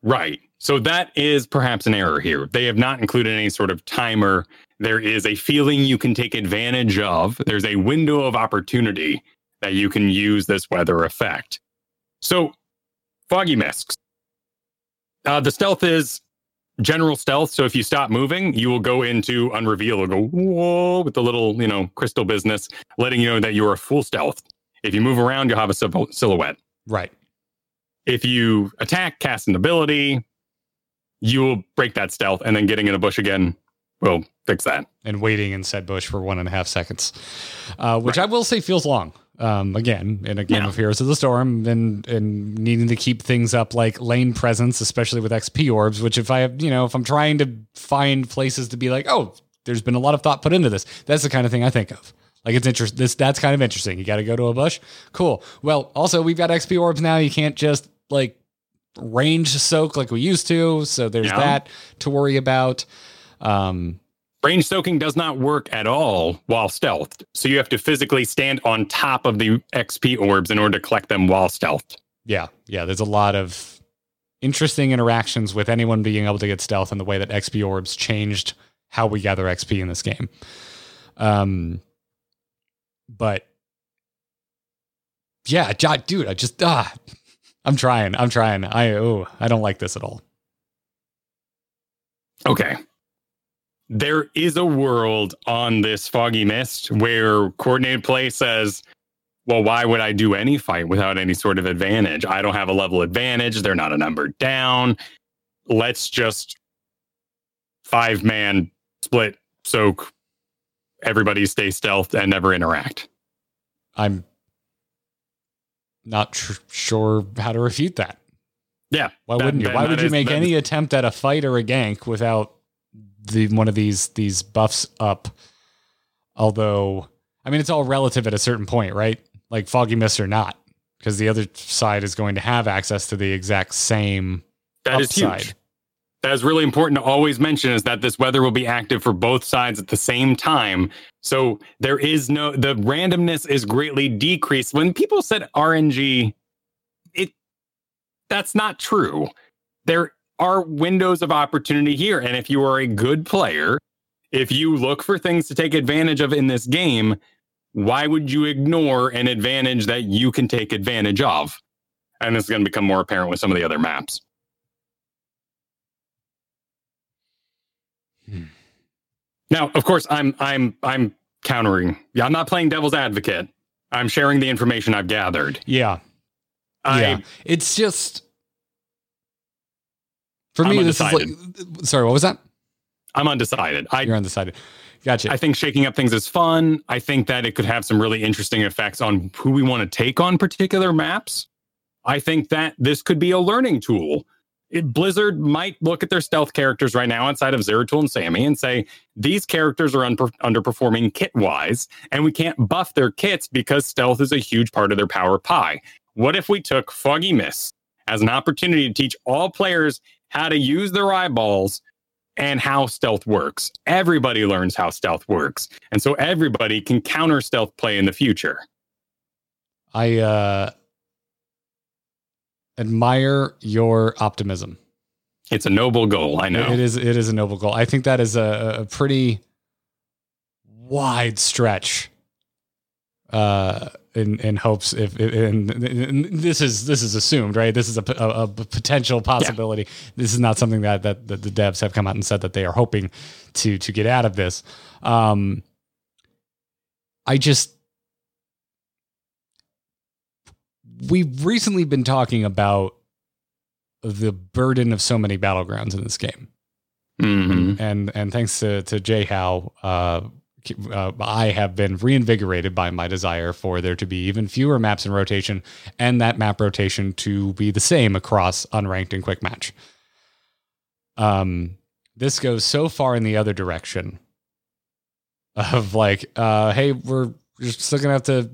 Right. So that is perhaps an error here. They have not included any sort of timer. There is a feeling you can take advantage of. There's a window of opportunity that you can use this weather effect. So, foggy misks. Uh, the stealth is general stealth. So if you stop moving, you will go into unreveal or go whoa with the little you know crystal business, letting you know that you are full stealth. If you move around, you'll have a sil- silhouette Right. if you attack, cast an ability, you will break that stealth, and then getting in a bush again will fix that. And waiting in said bush for one and a half seconds, uh, which I will say feels long. Um, again, in a game of Heroes of the Storm, and and needing to keep things up like lane presence, especially with XP orbs. Which if I have, you know, if I'm trying to find places to be like, oh, there's been a lot of thought put into this. That's the kind of thing I think of. Like it's interesting. This that's kind of interesting. You got to go to a bush. Cool. Well, also we've got XP orbs now. You can't just like range soak like we used to. So there's Yeah. that to worry about. Um, Range soaking does not work at all while stealthed. So you have to physically stand on top of the XP orbs in order to collect them while stealthed. Yeah, yeah. There's a lot of interesting interactions with anyone being able to get stealth and the way that XP orbs changed how we gather XP in this game. Um, but yeah, dude, I just ah, I'm trying, I'm trying. I oh, I don't like this at all. Okay. There is a world on this foggy mist where coordinated play says, well, why would I do any fight without any sort of advantage? I don't have a level advantage. They're not a number down. Let's just five man split soak. Everybody stay stealth and never interact. I'm not tr- sure how to refute that. Yeah. Why that, wouldn't you? Why would you is, make any attempt at a fight or a gank without the one of these these buffs up? Although, I mean, it's all relative at a certain point, right? Like foggy mist or not, because the other side is going to have access to the exact same. That upside. is huge. That is really important to always mention is that this weather will be active for both sides at the same time. So there is no the randomness is greatly decreased. When people said RNG, it that's not true. There are windows of opportunity here. And if you are a good player, if you look for things to take advantage of in this game, why would you ignore an advantage that you can take advantage of? And this is going to become more apparent with some of the other maps. Hmm. Now, of course, I'm I'm I'm countering. Yeah, I'm not playing devil's advocate. I'm sharing the information I've gathered. Yeah. I, yeah. It's just for I'm me, undecided. this is like sorry, what was that? I'm undecided. I, You're undecided. Gotcha. I think shaking up things is fun. I think that it could have some really interesting effects on who we want to take on particular maps. I think that this could be a learning tool. It, Blizzard might look at their stealth characters right now outside of Zeratul and Sammy and say, these characters are un- underperforming kit wise, and we can't buff their kits because stealth is a huge part of their power pie. What if we took Foggy Mist as an opportunity to teach all players how to use their eyeballs and how stealth works. Everybody learns how stealth works. And so everybody can counter stealth play in the future. I uh, admire your optimism. It's a noble goal. I know it is. It is a noble goal. I think that is a, a pretty wide stretch uh, in in hopes if and, this is this is assumed right this is a, a, a potential possibility yeah. this is not something that, that, that the devs have come out and said that they are hoping to to get out of this um i just we've recently been talking about the burden of so many battlegrounds in this game mm-hmm. and and thanks to to jay how uh uh, I have been reinvigorated by my desire for there to be even fewer maps in rotation and that map rotation to be the same across unranked and quick match. Um, this goes so far in the other direction of like, uh, hey, we're just still gonna have to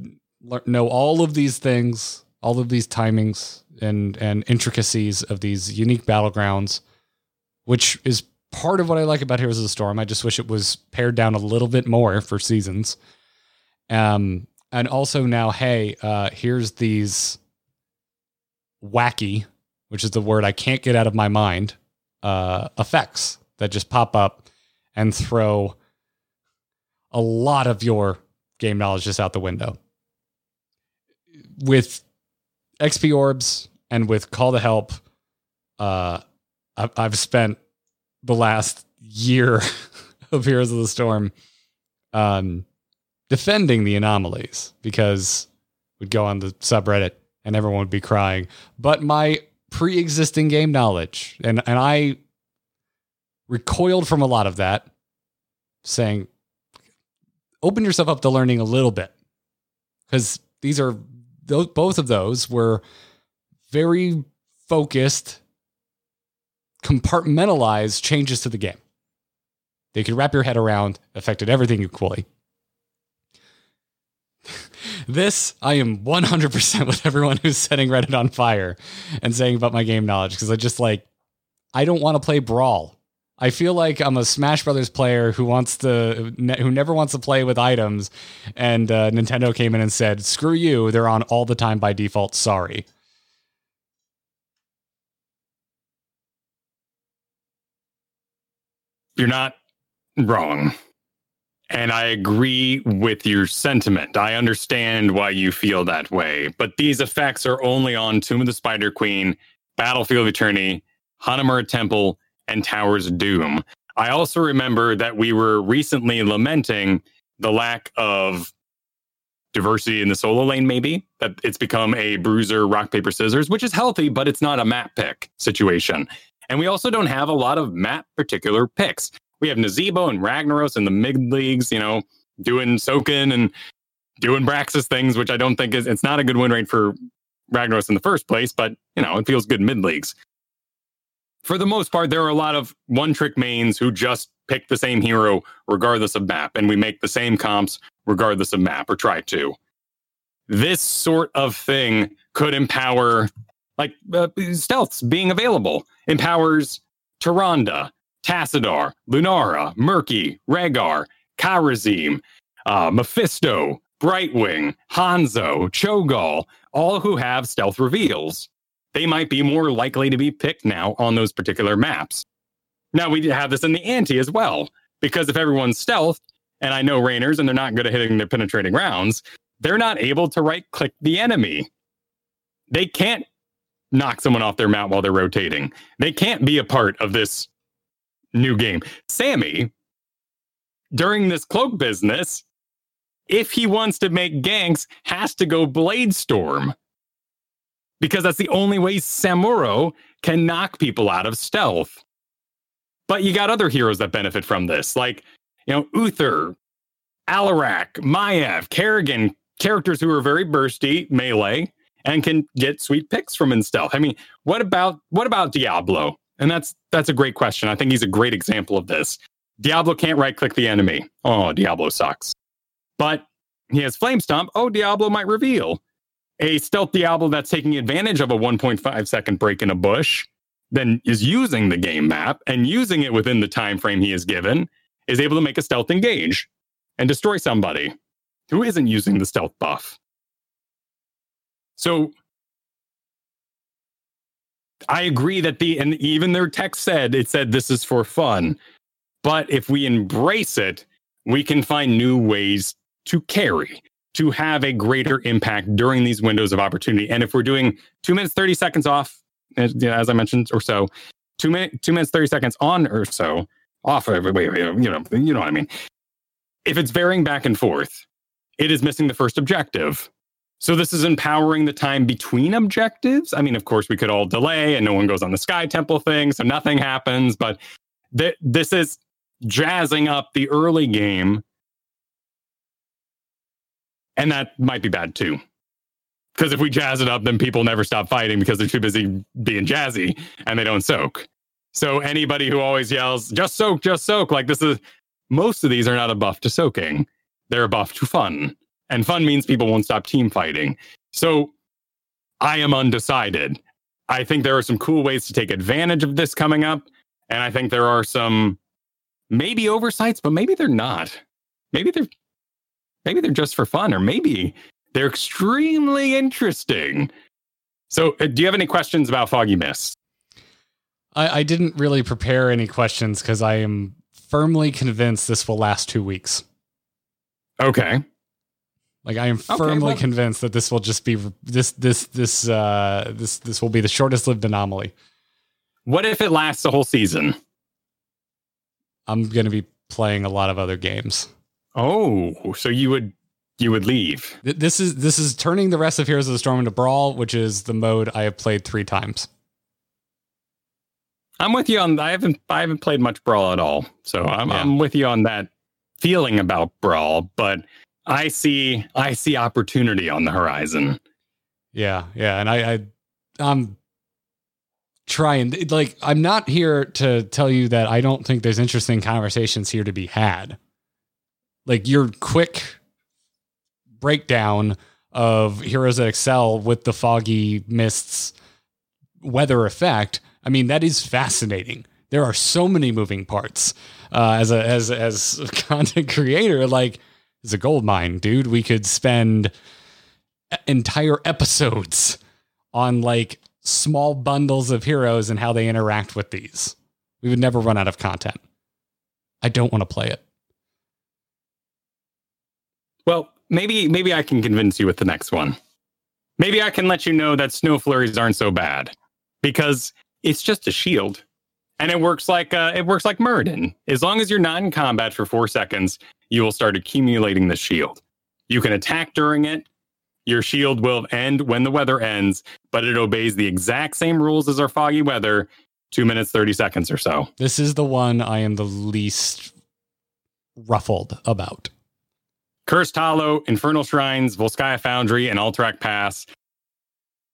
know all of these things, all of these timings and and intricacies of these unique battlegrounds, which is part of what I like about Heroes of the Storm. I just wish it was pared down a little bit more for seasons. Um, and also now, hey, uh, here's these wacky, which is the word I can't get out of my mind, uh, effects that just pop up and throw a lot of your game knowledge just out the window. With XP orbs and with call to help, uh, I've spent the last year of Heroes of the Storm um, defending the anomalies because we'd go on the subreddit and everyone would be crying. But my pre existing game knowledge, and, and I recoiled from a lot of that, saying, open yourself up to learning a little bit. Because these are, both of those were very focused compartmentalize changes to the game. They could wrap your head around, affected everything equally. this, I am 100% with everyone who's setting Reddit on fire and saying about my game knowledge because I just like, I don't want to play Brawl. I feel like I'm a Smash Brothers player who wants to, who never wants to play with items, and uh, Nintendo came in and said, "Screw you! They're on all the time by default. Sorry." You're not wrong. And I agree with your sentiment. I understand why you feel that way. But these effects are only on Tomb of the Spider Queen, Battlefield of Eternity, Hanamura Temple, and Towers of Doom. I also remember that we were recently lamenting the lack of diversity in the solo lane, maybe, that it's become a bruiser, rock, paper, scissors, which is healthy, but it's not a map pick situation. And we also don't have a lot of map particular picks. We have Nazeebo and Ragnaros in the mid leagues, you know, doing Soken and doing Braxis things, which I don't think is, it's not a good win rate for Ragnaros in the first place, but, you know, it feels good mid leagues for the most part, there are a lot of one trick mains who just pick the same hero regardless of map, and we make the same comps regardless of map or try to. This sort of thing could empower, like uh, stealths being available, empowers Tyrande, Tassadar, Lunara, Murky, Rehgar, Kharazim, uh, Mephisto, Brightwing, Hanzo, Cho'Gall, all who have stealth reveals they might be more likely to be picked now on those particular maps. Now we have this in the ante as well, because if everyone's stealth, and I know Raynors and they're not good at hitting their penetrating rounds, they're not able to right click the enemy. They can't knock someone off their mount while they're rotating. They can't be a part of this new game. Sammy, during this cloak business, if he wants to make ganks, has to go Blade Storm because that's the only way Samuro can knock people out of stealth. But you got other heroes that benefit from this, like, you know, Uther, Alarak, Maiev, Kerrigan, characters who are very bursty, melee, and can get sweet picks from stealth. I mean, what about what about Diablo? And that's that's a great question. I think he's a great example of this. Diablo can't right click the enemy. Oh, Diablo sucks. But he has Flame Stomp. Oh, Diablo might reveal a stealth Diablo that's taking advantage of a 1.5 second break in a bush, then is using the game map and using it within the time frame he is given, is able to make a stealth engage and destroy somebody who isn't using the stealth buff. So I agree that the and even their text said it said this is for fun. But if we embrace it, we can find new ways to carry to have a greater impact during these windows of opportunity. And if we're doing two minutes, 30 seconds off, as, I mentioned, or so, two, minute, two minutes, 30 seconds on or so, off, wait, wait, wait, you know, you know what I mean. If it's varying back and forth, it is missing the first objective. So this is empowering the time between objectives. I mean, of course, we could all delay and no one goes on the Sky Temple thing, so nothing happens. But th- this is jazzing up the early game and that might be bad too. Because if we jazz it up, then people never stop fighting because they're too busy being jazzy and they don't soak. So anybody who always yells, just soak, just soak, like this is most of these are not a buff to soaking. They're a buff to fun. And fun means people won't stop team fighting. So I am undecided. I think there are some cool ways to take advantage of this coming up. And I think there are some maybe oversights, but maybe they're not. Maybe they're maybe they're just for fun, or maybe they're extremely interesting. So, uh, do you have any questions about Foggy Mist? I, I didn't really prepare any questions because I am firmly convinced this will last two weeks. Okay. Like I am firmly okay, well, convinced that this will just be this this this uh this this will be the shortest lived anomaly. What if it lasts the whole season? I'm going to be playing a lot of other games. Oh, so you would you would leave. This is this is turning the rest of Heroes of the Storm into Brawl, which is the mode I have played three times. I'm with you on. I haven't I haven't played much Brawl at all, so I'm yeah. I'm with you on that feeling about Brawl. But I see I see opportunity on the horizon. Yeah, yeah, and I, I I'm trying like I'm not here to tell you that I don't think there's interesting conversations here to be had like your quick breakdown of Heroes that Excel with the foggy mists weather effect. I mean, that is fascinating. there are so many moving parts. Uh, as a as as a content creator, like it's a gold mine, dude. We could spend entire episodes on like small bundles of heroes and how they interact with these. We would never run out of content. I don't want to play it. Well, maybe maybe I can convince you with the next one. Maybe I can let you know that snow flurries aren't so bad because it's just a shield, and it works like uh, it works like Muradin. As long as you're not in combat for four seconds, you will start accumulating the shield. You can attack during it. Your shield will end when the weather ends, but it obeys the exact same rules as our foggy weather. Two minutes thirty seconds or so. This is the one I am the least ruffled about. Cursed Hollow, Infernal Shrines, Volskaya Foundry, and Alterac Pass.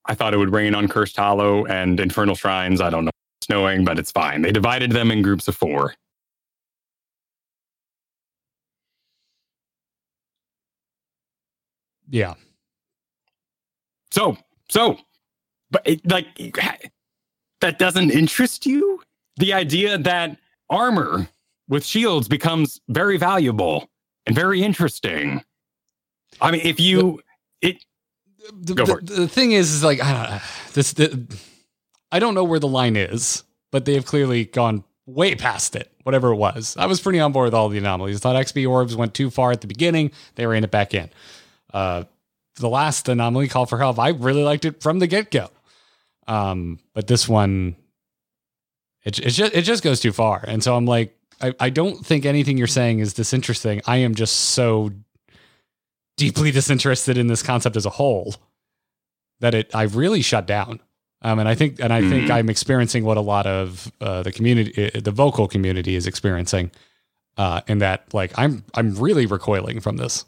I thought it would rain on Cursed Hollow and Infernal Shrines. I don't know. Snowing, but it's fine. They divided them in groups of four. Yeah. So, so, but it, like, that doesn't interest you? The idea that armor with shields becomes very valuable and very interesting. I mean, if you, it, The, Go the- it. the thing is, is like, I don't know. This, the, I don't know where the line is, but they have clearly gone way past it, whatever it was. I was pretty on board with all the anomalies. I thought XP orbs went too far at the beginning. They ran it back in. Uh, the last anomaly, Call for Help, I really liked it from the get go. Um, but this one, it, it just it just goes too far, and so I'm like, I, I don't think anything you're saying is disinteresting. I am just so deeply disinterested in this concept as a whole that it I really shut down. Um, and I think and I think Mhm. I'm experiencing what a lot of uh, the community, uh, the vocal community, is experiencing. Uh, in that, like, I'm I'm really recoiling from this.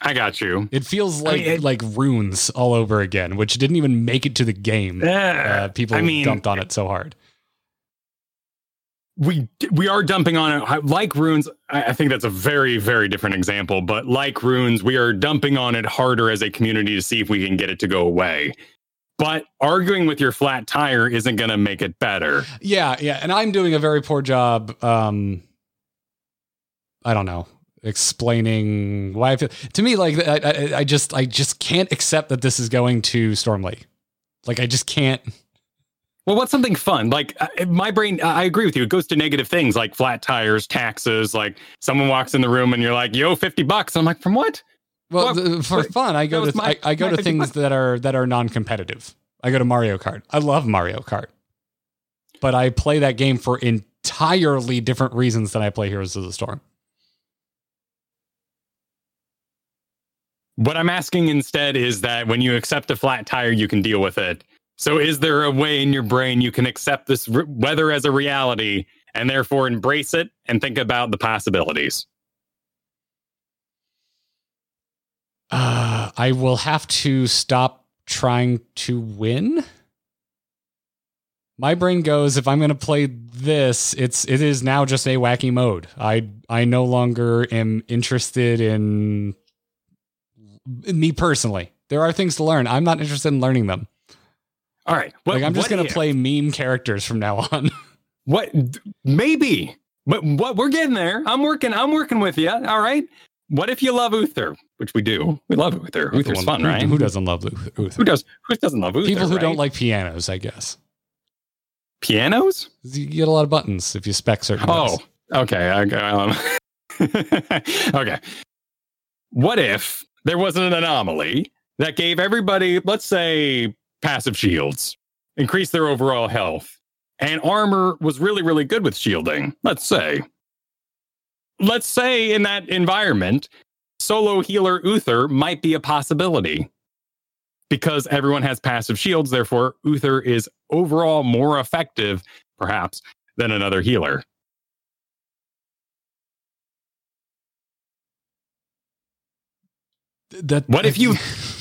I got you. It feels I like mean, it- like runes all over again, which didn't even make it to the game. Uh, people I mean, dumped on it so hard. We we are dumping on it like runes I, think that's a very very different example but like runes we are dumping on it harder as a community to see if we can get it to go away but arguing with your flat tire isn't going to make it better Yeah, yeah, and I'm doing a very poor job. Um, I don't know explaining why I feel. To me, like I, I, I just, I just can't accept that this is going to Stormley. Like I just can't. Well what's something fun like uh, my brain i agree with you it goes to negative things like flat tires taxes like someone walks in the room and you're like yo 50 bucks i'm like from what Well, th- for fun, I go to my- I, I go to things idea. that are that are non-competitive. I go to Mario Kart. I love Mario Kart, but I play that game for entirely different reasons than I play Heroes of the Storm. What I'm asking instead is that when you accept a flat tire, you can deal with it. So, is there a way in your brain you can accept this r- weather as a reality and therefore embrace it and think about the possibilities? Uh, I will have to stop trying to win. My brain goes if I'm going to play this, it's it is now just a wacky mode. I I no longer am interested in, in me personally. There are things to learn. I'm not interested in learning them. All right. What, like I'm just going to if- play meme characters from now on. What? Maybe. But what we're getting there. I'm working. I'm working with you. All right. What if you love Uther, which we do? We love Uther. Uther's fun, right? Who doesn't love Uther? Who does? Who doesn't love Uther? People who don't like pianos, I guess. pianos. You get a lot of buttons if you spec certain. Oh, ways. okay. okay, um, okay. What if there wasn't an anomaly that gave everybody, let's say, passive shields, increase their overall health, and armor was really, really good with shielding? Let's say. Let's say in that environment, solo healer Uther might be a possibility. Because everyone has passive shields, therefore, Uther is overall more effective, perhaps, than another healer. That What if you-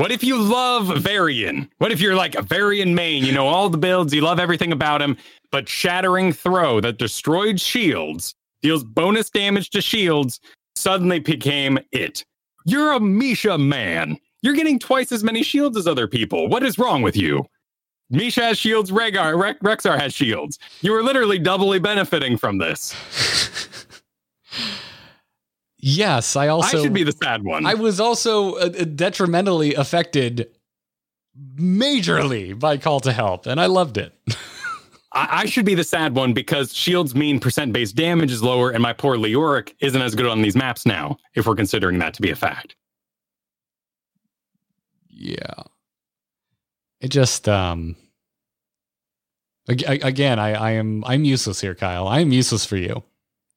What if you love Varian? What if you're like a Varian main? You know all the builds, you love everything about him, but Shattering Throw that destroyed shields, deals bonus damage to shields, suddenly became it. You're a Misha man. You're getting twice as many shields as other people. What is wrong with you? Misha has shields, Rhaegar, Re- Rexxar has shields. You are literally doubly benefiting from this. Yes, I also I should be the sad one. I was also uh, detrimentally affected majorly by Call to Help, and I loved it. I, I should be the sad one because shields mean percent based damage is lower, and my poor Leoric isn't as good on these maps now, if we're considering that to be a fact. Yeah. It just um ag- ag- again, I, I am I'm useless here, Kyle. I am useless for you.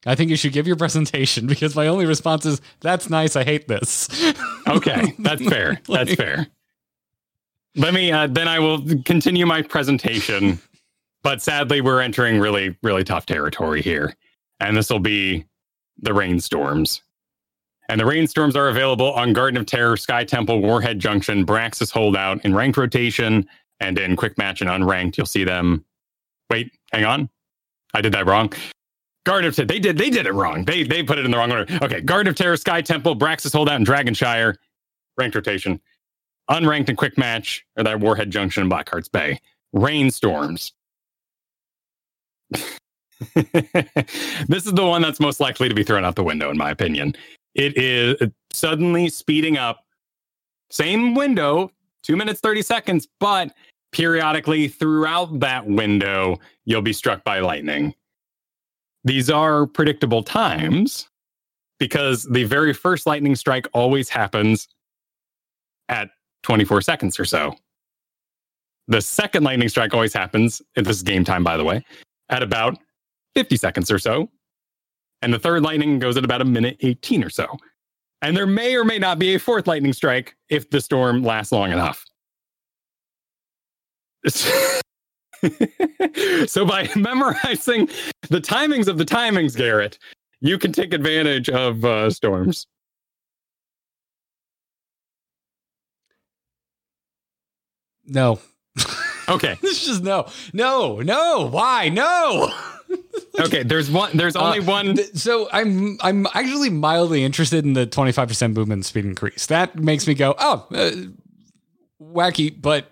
I think you should give your presentation because my only response is that's nice. I hate this. Okay, that's fair. That's Like- fair. Let me uh, then I will continue my presentation. But sadly, we're entering really, really tough territory here. And this will be the rainstorms. And the rainstorms are available on Garden of Terror, Sky Temple, Warhead Junction, Braxis Holdout, in ranked rotation, and in quick match and unranked. You'll see them. Wait, hang on. I did that wrong. Garden of Terror. They did they did it wrong. They they put it in the wrong order. Okay, Garden of Terror, Sky Temple, Braxis Holdout, and Dragonshire. Ranked rotation. Unranked and quick match, or that Warhead Junction and Blackheart's Bay. Rainstorms. this is the one that's most likely to be thrown out the window, in my opinion. It is suddenly speeding up. Same window, two minutes, 30 seconds, but periodically throughout that window, you'll be struck by lightning. These are predictable times because the very first lightning strike always happens at 24 seconds or so. The second lightning strike always happens, and this is game time, by the way, at about 50 seconds or so. And the third lightning goes at about a minute 18 or so. And there may or may not be a fourth lightning strike if the storm lasts long enough. so by memorizing the timings of the timings, Garrett, you can take advantage of uh, storms. no. Okay. It's just no. No. No. Why? No. Okay. There's one. There's only Uh, one. th- so I'm I'm actually mildly interested in the 25% movement speed increase. That makes me go, oh, uh, wacky, but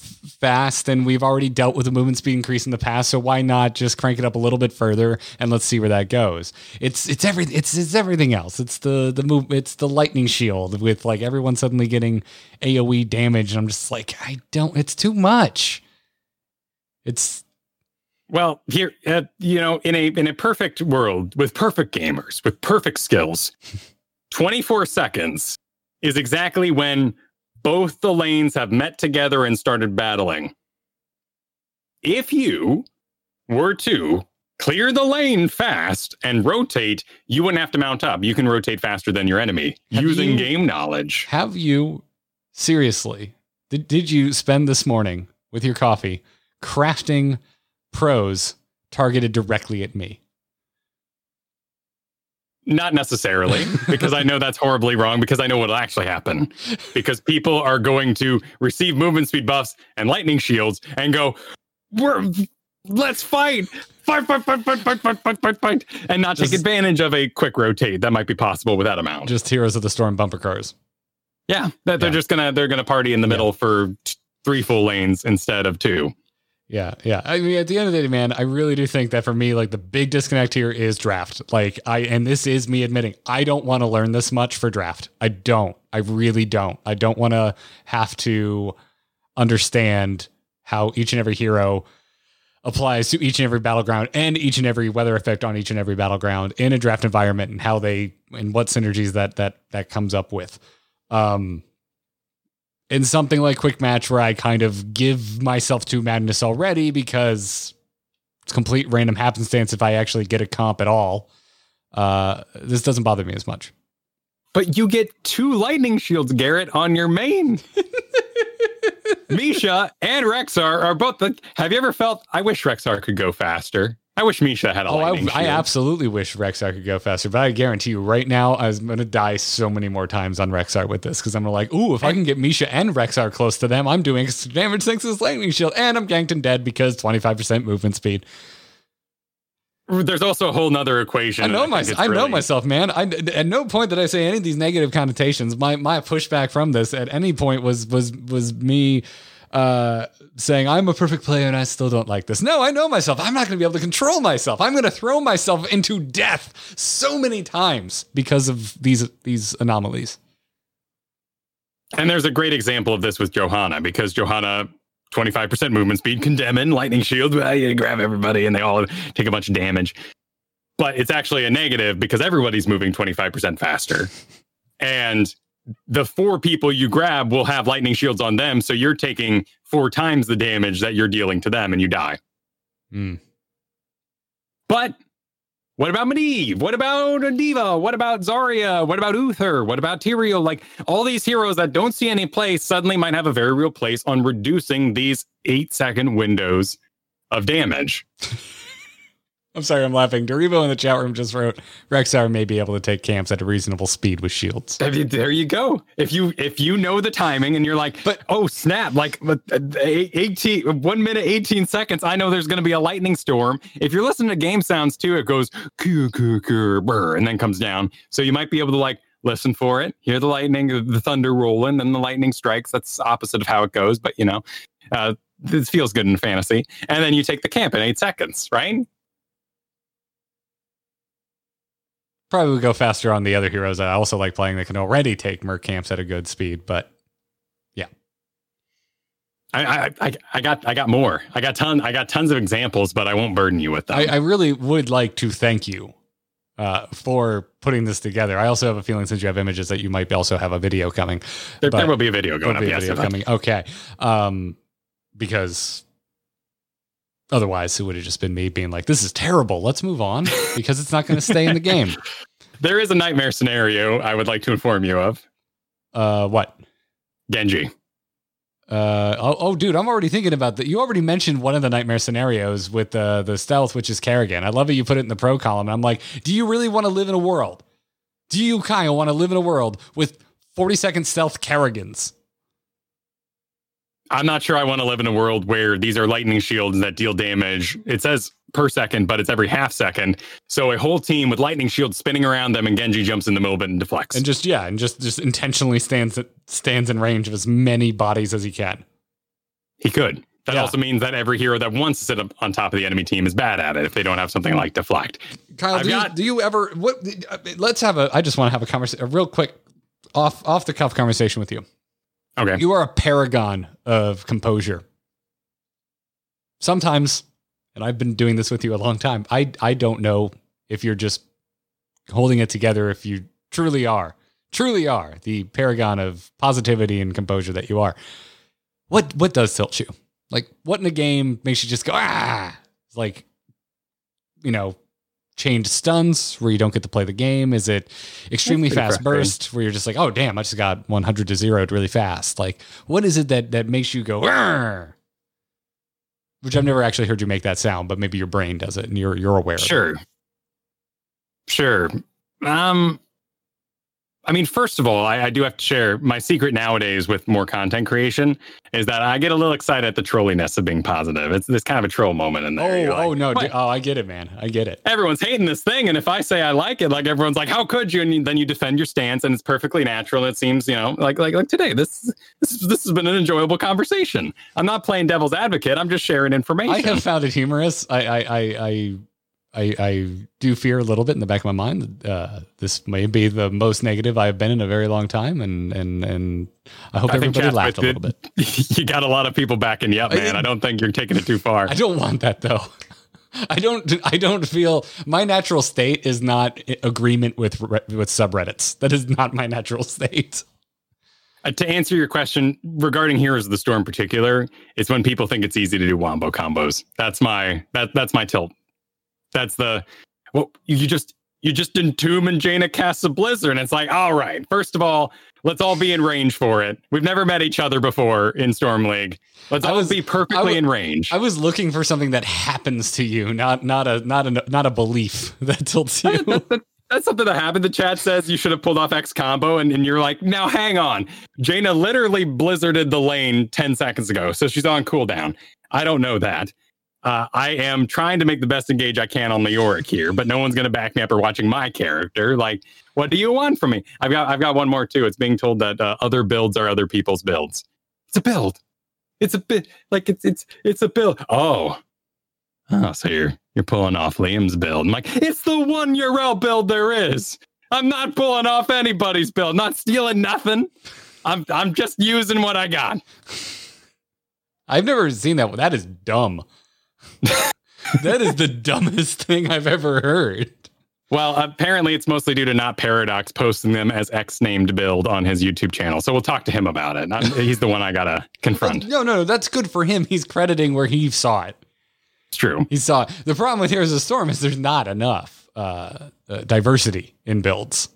fast. And we've already dealt with the movement speed increase in the past, so why not just crank it up a little bit further and let's see where that goes. It's it's every it's it's everything else. It's the the move. It's the lightning shield with like everyone suddenly getting AOE damage, and I'm just like, I don't. It's too much. It's Well, here, uh, you know, in a in a perfect world with perfect gamers with perfect skills, 24 seconds is exactly when both the lanes have met together and started battling. If you were to clear the lane fast and rotate, you wouldn't have to mount up. You can rotate faster than your enemy Have using you- game knowledge. Have you seriously? Did, did you spend this morning with your coffee crafting pros targeted directly at me? Not necessarily, because I know that's horribly wrong, because I know what'll actually happen. Because people are going to receive movement speed buffs and lightning shields and go, We're let's fight. Fight, fight, fight, fight, fight, fight, fight, fight, fight. And not take advantage of a quick rotate. That might be possible with that amount. Just Heroes of the Storm bumper cars. yeah. That they're just gonna they're gonna party in the Yeah. middle for t- three full lanes instead of two. Yeah, yeah. I mean, at the end of the day, man, I really do think that for me, like the big disconnect here is draft. Like I, and this is me admitting, I don't want to learn this much for draft. I don't. I really don't. I don't want to have to understand how each and every hero applies to each and every battleground and each and every weather effect on each and every battleground in a draft environment and how they and what synergies that that that comes up with. Um, in something like quick match where I kind of give myself to madness already because it's complete random happenstance if I actually get a comp at all. Uh, this doesn't bother me as much. But you get two lightning shields, Garrett, on your main. Misha and Rexxar are both the. Have you ever felt? I wish Rexxar could go faster. I wish Misha had a Oh, I, I absolutely wish Rexxar could go faster, but I guarantee you right now, I'm going to die so many more times on Rexxar with this because I'm gonna like, ooh, if I can get Misha and Rexxar close to them, I'm doing extra damage thanks to this lightning shield, and I'm ganked and dead because 25% movement speed. There's also a whole nother equation. I know and my, think it's I know really- myself, man. I, at no point did I say any of these negative connotations. My my pushback from this at any point was was was me uh, saying, I'm a perfect player and I still don't like this. No, I know myself. I'm not going to be able to control myself. I'm going to throw myself into death so many times because of these these anomalies. And there's a great example of this with Johanna because Johanna 25% movement speed, condemning, lightning shield, well, you grab everybody and they all take a bunch of damage. But it's actually a negative because everybody's moving 25% faster. And the four people you grab will have lightning shields on them. So you're taking four times the damage that you're dealing to them and you die. Mm. But what about Medivh? What about D.Va? What about Zarya? What about Uther? What about Tyrael? Like all these heroes that don't see any place suddenly might have a very real place on reducing these eight second windows of damage. I'm sorry, I'm laughing. Dorivo in the chat room just wrote Rexxar may be able to take camps at a reasonable speed with shields. There you go. If you if you know the timing and you're like, but oh snap, like uh, 18 one minute 18 seconds, I know there's going to be a lightning storm. If you're listening to game sounds too, it goes "Coo coo coo," and then comes down. So you might be able to like listen for it, hear the lightning, the thunder rolling, and the lightning strikes. That's opposite of how it goes, but you know, uh, this feels good in fantasy. And then you take the camp in eight seconds, right? Probably go faster on the other heroes I also like playing that can already take merc camps at a good speed, but yeah. I, I, I got I got more. I got ton I got tons of examples, but I won't burden you with them. I, I really would like to thank you uh, for putting this together. I also have a feeling since you have images that you might also have a video coming. There, there will be a video going up. Yes, video coming. Okay, um, because Otherwise, it would have just been me being like, "This is terrible. Let's move on," because it's not going to stay in the game. There is a nightmare scenario I would like to inform you of. Uh, what? Genji. Uh, oh, oh, dude, I'm already thinking about that. You already mentioned one of the nightmare scenarios with the the stealth, which is Kerrigan. I love that you put it in the pro column. I'm like, do you really want to live in a world? Do you, Kyle, want to live in a world with 40 second stealth Kerrigans? I'm not sure I want to live in a world where these are lightning shields that deal damage. It says per second, but it's every half second. So a whole team with lightning shields spinning around them, and Genji jumps in the middle of it and deflects. And just yeah, and just just intentionally stands stands in range of as many bodies as he can. He could. That yeah. also means that every hero that wants to sit up on top of the enemy team is bad at it if they don't have something like deflect. Kyle, do, got, you, do you ever? What? Uh, let's have a. I just want to have a conversation, a real quick, off off the cuff conversation with you. Okay. You are a paragon of composure. Sometimes, and I've been doing this with you a long time, I, I don't know if you're just holding it together, if you truly are, truly are the paragon of positivity and composure that you are. What what does tilt you? Like what in a game makes you just go ah? It's Like, you know, chained stuns where you don't get to play the game? Is it extremely fast burst where you're just like, oh damn, I just got 100 to zero really fast? Like, what is it that that makes you go? Arr! Which I've never actually heard you make that sound, but maybe your brain does it and you're you're aware. Sure, sure. Um, I mean, first of all, I, I, do have to share my secret nowadays with more content creation is that I get a little excited at the trolliness of being positive. It's this kind of a troll moment in there. Oh, oh, like, oh no, oh, I get it, man. I get it. Everyone's hating this thing, and if I say I like it, like everyone's like, "How could you?" And then you defend your stance, and it's perfectly natural. It seems, you know, like like like today, this this this has been an enjoyable conversation. I'm not playing devil's advocate. I'm just sharing information. I have found it humorous. I I I, I I, do fear a little bit in the back of my mind. Uh, this may be the most negative I've been in a very long time, and and and I hope I everybody laughed a little bit. You got a lot of people backing you up, man. I, I don't think you're taking it too far. I don't want that though. I don't. I don't feel my natural state is not agreement with with subreddits. That is not my natural state. Uh, to answer your question regarding Heroes of the Storm, in particular, it's when people think it's easy to do wombo combos. That's my that that's my tilt that's the well, you just you just entomb and Jaina casts a blizzard, and it's like, all right, first of all, let's all be in range for it. We've never met each other before in Storm League. Let's I all was, be perfectly in range. I was looking for something that happens to you, not not a not a not a belief that tilts you. That's something that happened. The chat says you should have pulled off X combo, and, and you're like, now hang on. Jaina literally blizzarded the lane 10 seconds ago, so she's on cooldown. I don't know that uh, I am trying to make the best engage I can on Leoric here, but no one's going to back me up or watching my character. Like, what do you want from me? I've got I've got one more too. It's being told that uh, other builds are other people's builds. It's a build. It's a bit like it's it's it's a build. Oh, oh, so you're you're pulling off Liam's build. I'm like, it's the one Yrel build there is. I'm not pulling off anybody's build. Not stealing nothing. I'm I'm just using what I got. I've never seen that. That is dumb. that is the dumbest thing I've ever heard. Well, apparently it's mostly due to not Paradox posting them as X named build on his YouTube channel. So we'll talk to him about it. He's the one I gotta confront. No, no, no. That's good for him. He's crediting where he saw it. It's true. He saw it. The problem with Heroes of the Storm is there's not enough uh, uh, diversity in builds.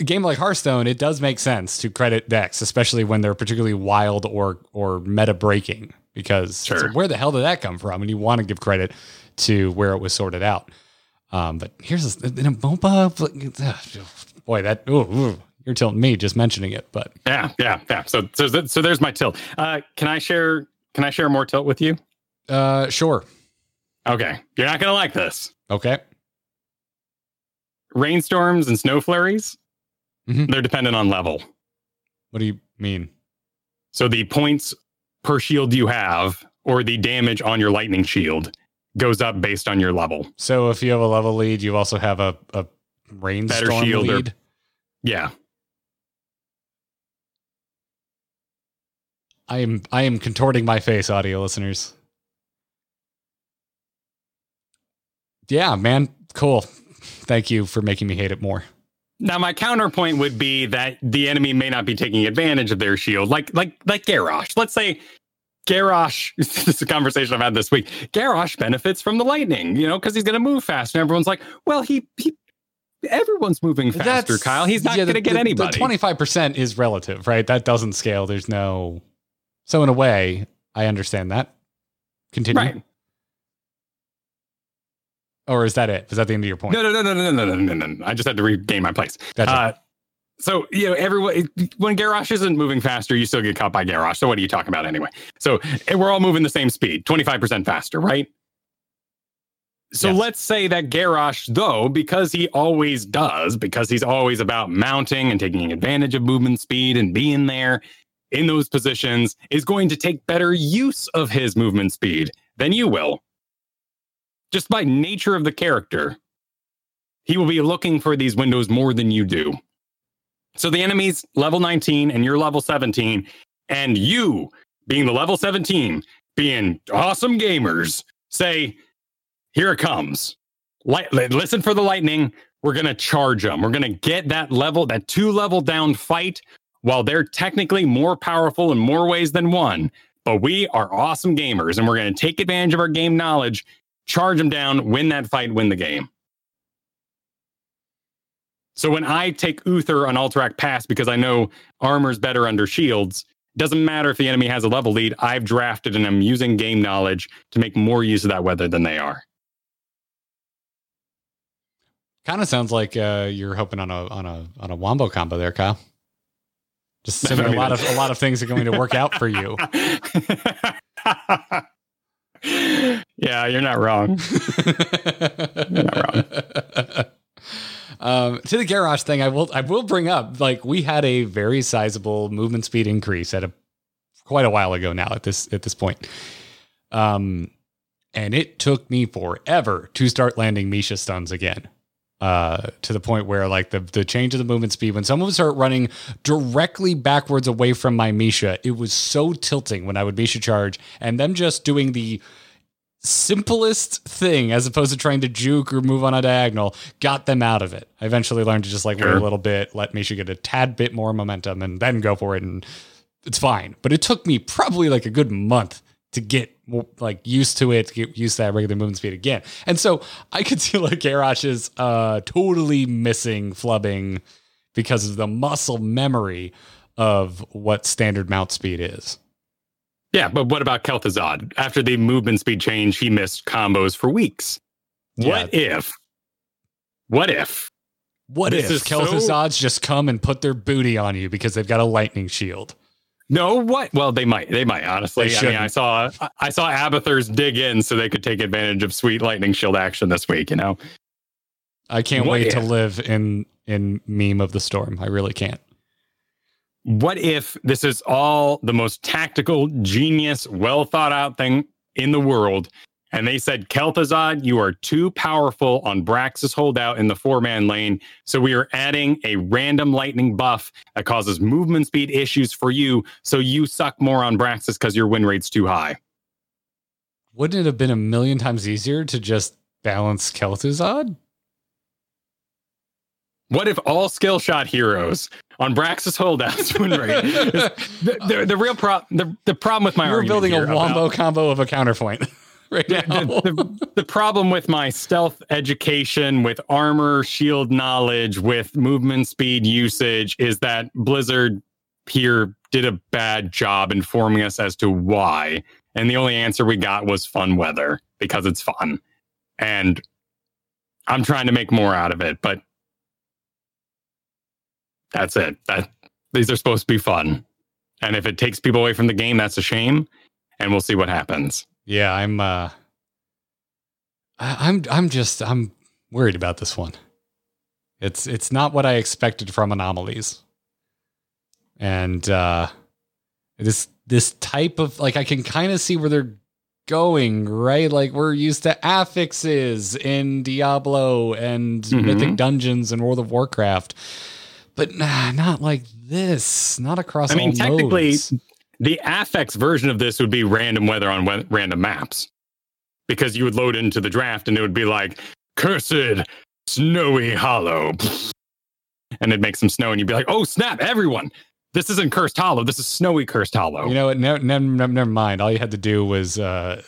A game like Hearthstone, it does make sense to credit decks, especially when they're particularly wild or or meta breaking. Because Sure. so where the hell did that come from? And you want to give credit to where it was sorted out. Um, but here's a, in a boy, that ooh, ooh, you're tilting me just mentioning it. But Yeah, yeah, yeah. So so so there's my tilt. Uh, can I share? Can I share more tilt with you? uh, sure, Okay, you're not gonna like this. okay, Rainstorms and snow flurries. Mhm. They're dependent on level. what do you mean? So the points per shield you have, or the damage on your lightning shield, goes up based on your level. So if you have a level lead, you also have a a rainstorm shield or- lead. Yeah. I am I am contorting my face, audio listeners. Yeah, man, cool. Thank you for making me hate it more. Now my counterpoint would be that the enemy may not be taking advantage of their shield, like like like Garrosh. Let's say Garrosh. This is a conversation I've had this week. Garrosh benefits from the lightning, you know, because he's going to move faster. And everyone's like, well, he he. Everyone's moving faster, Kyle. He's not yeah, going to get the- anybody. Twenty five percent is relative, right? That doesn't scale. There's no. So in a way, I understand that. Continue. right? Or is that it? Is that the end of your point? No, no, no, no, no, no, no, no, no, no. I just had to regain my place. Gotcha. Uh, so you know, everyone when Garrosh isn't moving faster, you still get caught by Garrosh. So what are you talking about anyway? So eh, we're all moving the same speed, twenty five percent faster, right? So Yes. let's say that Garrosh, though, because he always does, because he's always about mounting and taking advantage of movement speed and being there in those positions, is going to take better use of his movement speed than you will. Just by nature of the character, he will be looking for these windows more than you do. So the enemy's level 19 and you're level 17, and you, being the level 17, being awesome gamers, say, Here it comes. Light, listen for the lightning. We're going to charge them. We're going to get that level, that two level down fight while they're technically more powerful in more ways than one. But we are awesome gamers and we're going to take advantage of our game knowledge, charge them down, win that fight, win the game. So when I take Uther on Alterac Pass because I know armor's better under shields, doesn't matter if the enemy has a level lead. I've drafted and I'm using game knowledge to make more use of that weather than they are. Kind of sounds like uh, you're hoping on a on a on a wombo combo there, Kyle. Just assuming a lot of a lot of things are going to work out for you. yeah, you're not wrong. You're not um, to the Garrosh thing, I will I will bring up like we had a very sizable movement speed increase at a quite a while ago now at this at this point. Um, and it took me forever to start landing Misha stuns again. Uh, to the point where like the the change of the movement speed when someone would start running directly backwards away from my Misha, it was so tilting when I would Misha charge and them just doing the simplest thing as opposed to trying to juke or move on a diagonal got them out of it. I eventually learned to just like wait a little bit, let Misha get a tad bit more momentum and then go for it and it's fine. But it took me probably like a good month to get like used to it, to get used to that regular movement speed again. And so I could see like Garrosh is uh totally missing flubbing because of the muscle memory of what standard mount speed is. yeah, but what about Kel'Thuzad? After the movement speed change, he missed combos for weeks. What if? What if? What This if is so- just come and put their booty on you because they've got a lightning shield? No, what? Well, they might. They might. Honestly, They I mean, I saw I- saw Abathur's dig in so they could take advantage of sweet lightning shield action this week. You know, I can't What wait to live in in meme of the storm. I really can't. what if this is all the most tactical, genius, well thought out thing in the world? And they said, Kel'Thuzad, you are too powerful on Braxis holdout in the four man lane. So we are adding a random lightning buff that causes movement speed issues for you. So you suck more on Braxis because your win rate's too high. Wouldn't it have been a million times easier to just balance Kel'Thuzad? What if all skill shot heroes on Braxis holdouts win rate? the, the, the, real problem, the, the problem with my You're building a wombo about- combo of a counterpoint right the, now. the, the, the problem with my stealth education, with armor, shield knowledge, with movement speed usage is that Blizzard here did a bad job informing us as to why. And the only answer we got was fun weather because it's fun. And I'm trying to make more out of it, but that's it. That these are supposed to be fun. And if it takes people away from the game, that's a shame. And we'll see what happens. Yeah, I'm uh I, I'm I'm just I'm worried about this one. It's it's not what I expected from anomalies. And uh this this type of like I can kind of see where they're going, right? Like we're used to affixes in Diablo and Mhm. Mythic Dungeons and World of Warcraft. But nah, not like this. Not across I mean, all technically, modes. The affix version of this would be random weather on we- random maps because you would load into the draft and it would be like cursed snowy hollow and it'd make some snow and you'd be like oh snap everyone this isn't cursed hollow this is snowy cursed hollow You know what? No, no, no, never mind. All you had to do was uh,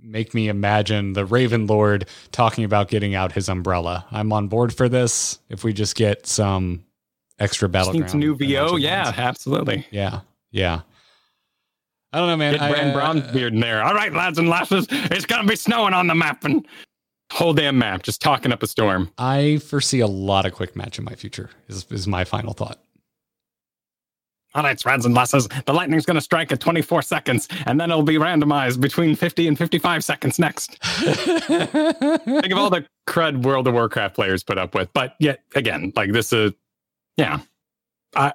make me imagine the Raven Lord talking about getting out his umbrella. I'm on board for this. If we just get some extra Just battleground, need some new vo yeah ones. absolutely yeah, yeah. I don't know, man. get I, Brand uh, Brownbeard in there all right lads and lasses it's gonna be snowing on the map and whole damn map just talking up a storm I foresee a lot of quick match in my future. Is is my final thought. All right, lads and lasses, the lightning's going to strike at 24 seconds, and then it'll be randomized between 50 and 55 seconds next. Think of all the crud World of Warcraft players put up with. But yet, again, like this is, yeah. I,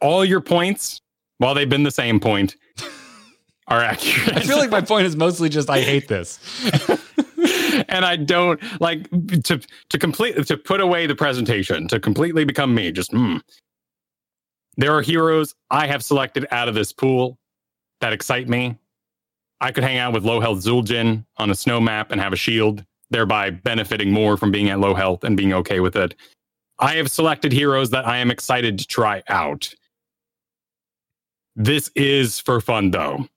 all your points, while they've been the same point, are accurate. I feel like my point is mostly just I hate this. and I don't like to to complete to put away the presentation to completely become me. Just mm. there are heroes I have selected out of this pool that excite me. I could hang out with low health Zul'jin on a snow map and have a shield, thereby benefiting more from being at low health and being okay with it. I have selected heroes that I am excited to try out. This is for fun though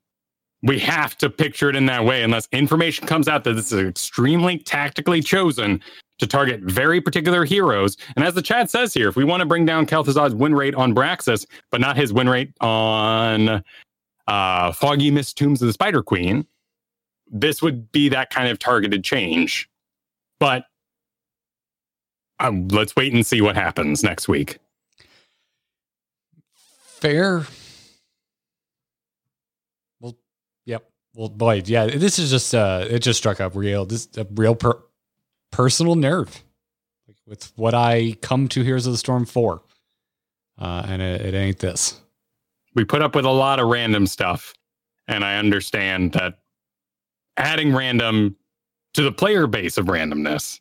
we have to picture it in that way unless information comes out that this is extremely tactically chosen to target very particular heroes. And as the chat says here, if we want to bring down Kel'Thuzad's win rate on Braxis, but not his win rate on uh, Foggy Mist Tombs of the Spider Queen, this would be that kind of targeted change. But um, let's wait and see what happens next week. Fair. Well, yep. Well, boy, yeah. This is just uh, it just struck up real, this a real per- personal nerve like, with what I come to Heroes of the Storm for, uh, and it, it ain't this. we put up with a lot of random stuff and i understand that adding random to the player base of randomness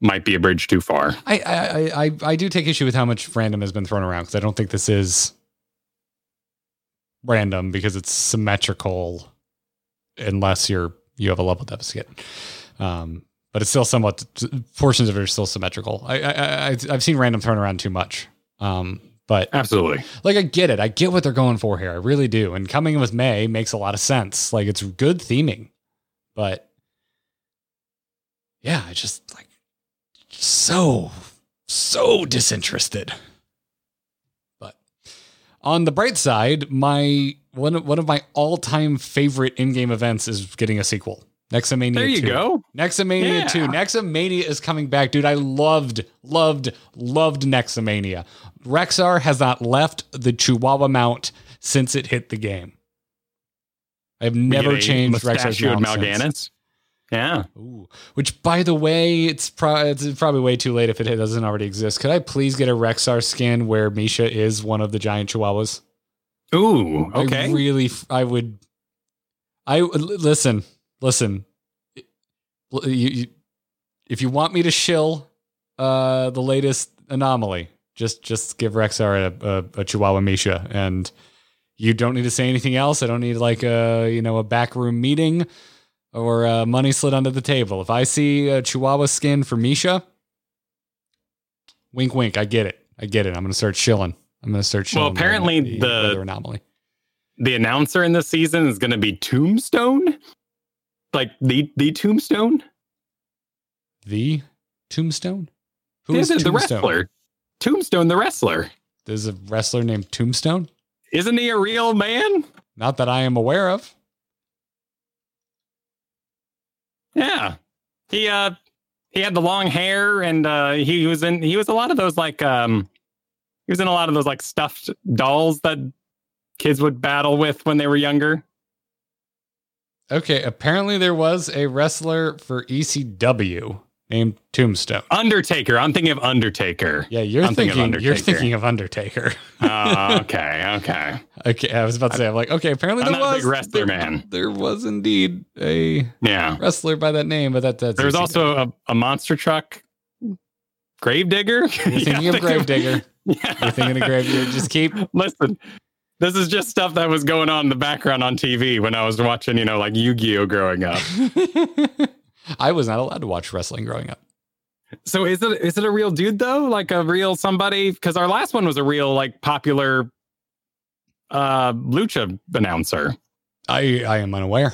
might be a bridge too far I I I, I, I do take issue with how much random has been thrown around because I don't think this is random because it's symmetrical unless you're you have a level deficit. Um, but it's still somewhat portions of it are still symmetrical. I, I, I I've seen random thrown around too much. Um, but absolutely like I get it. I get what they're going for here. I really do. And coming in with May makes a lot of sense. Like it's good theming. But yeah, I just like so so disinterested. On the bright side, my one of, one of my all-time favorite in-game events is getting a sequel. Nexomania there you 2. go Nexomania Yeah. 2. Nexomania is coming back, dude. I loved, loved, loved Nexomania. Rexxar has not left the Chihuahua mount since it hit the game. I've never changed Rexxar's mount since. Yeah. Ooh. Which, by the way, it's, pro- it's probably way too late if it doesn't already exist. Could I please get a Rexxar skin where Misha is one of the giant chihuahuas? Ooh. I Okay. really, f- I would. I l- listen, listen. You, you, if you want me to shill uh, the latest anomaly, just just give Rexxar a, a, a Chihuahua Misha, and you don't need to say anything else. I don't need like a you know a backroom meeting or uh, money slid under the table. If I see a Chihuahua skin for Misha, wink, wink. I get it. I get it. I'm gonna start shilling. I'm gonna start shilling. Well, apparently the, the- anomaly. the announcer in this season is going to be Tombstone, like the the Tombstone. The Tombstone? Who Yeah, is the, the wrestler? Tombstone, the wrestler. There's a wrestler named Tombstone? Isn't he a real man? Not that I am aware of. Yeah. He uh he had the long hair and uh he was in he was a lot of those like um he was in a lot of those like stuffed dolls that kids would battle with when they were younger. Okay, apparently there was a wrestler for ECW named Tombstone. Undertaker. I'm thinking of Undertaker. Yeah, you're I'm thinking thinking, of you're thinking of Undertaker. Oh, okay, okay. okay, I was about to say, I'm like, okay, apparently I'm there not a was big wrestler there, man. There was indeed a Yeah. wrestler by that name, but that that's There was also a, a monster truck Gravedigger. You're thinking of Gravedigger. Yeah. You're thinking of Gravedigger. Just keep Listen, this is just stuff that was going on in the background on TV when I was watching, you know, like Yu-Gi-Oh growing up. I was not allowed to watch wrestling growing up. So is it is it a real dude though? Like a real somebody? Because our last one was a real like popular uh lucha announcer. I I am unaware.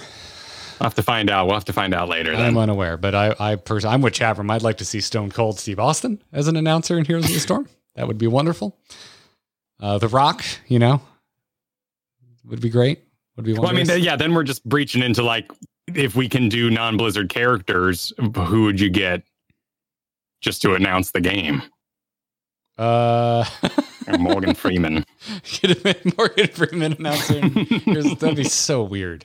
I'll have to find out. We'll have to find out later then. I'm unaware, but I I pers- I'm with Chavram. I'd like to see Stone Cold Steve Austin as an announcer in Heroes of the Storm. That would be wonderful. Uh, the Rock, you know, would be great. Would be well, I mean, th- yeah, then we're just breaching into like if we can do non-Blizzard characters, who would you get just to announce the game? uh, Morgan Freeman. get him in Morgan Freeman announcer. Here's- That'd be so weird.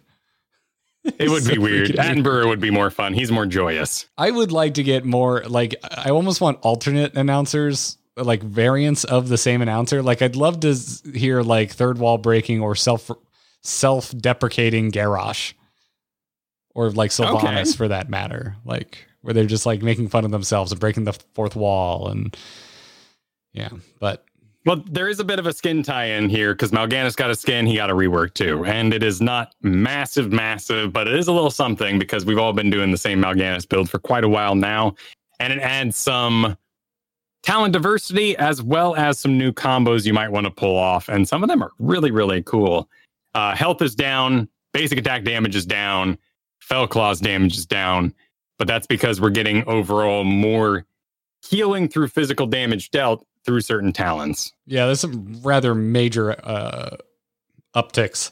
It would be So weird. freaking weird. Attenborough would be more fun. He's more joyous. I would like to get more like I almost want alternate announcers, like variants of the same announcer. Like I'd love to hear like third wall breaking or self self deprecating Garrosh, or like Sylvanas Okay. for that matter. Like where they're just like making fun of themselves and breaking the fourth wall and yeah. But Well, there is a bit of a skin tie-in here because Mal'Ganis got a skin, he got a rework too, and it is not massive, massive, but it is a little something because we've all been doing the same Mal'Ganis build for quite a while now, and it adds some talent diversity as well as some new combos you might want to pull off, and some of them are really, really cool. Uh, health is down, basic attack damage is down, Fel Claws damage is down, but that's because we're getting overall more healing through physical damage dealt through certain talents. yeah, there's some rather major uh upticks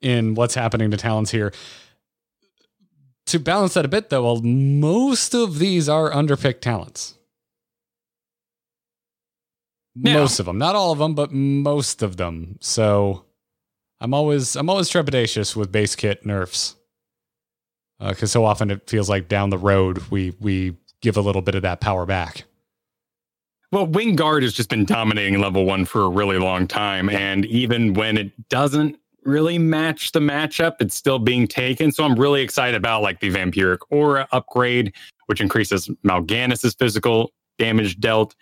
in what's happening to talents here. To balance that a bit, though, well, most of these are underpicked talents. Yeah. Most of them, not all of them, but most of them. So I'm always I'm always trepidatious with base kit nerfs because so often it feels like down the road we we give a little bit of that power back. Well, Wing Guard has just been dominating level one for a really long time. And even when it doesn't really match the matchup, it's still being taken. So I'm really excited about like the Vampiric Aura upgrade, which increases Mal'Ganis's physical damage dealt,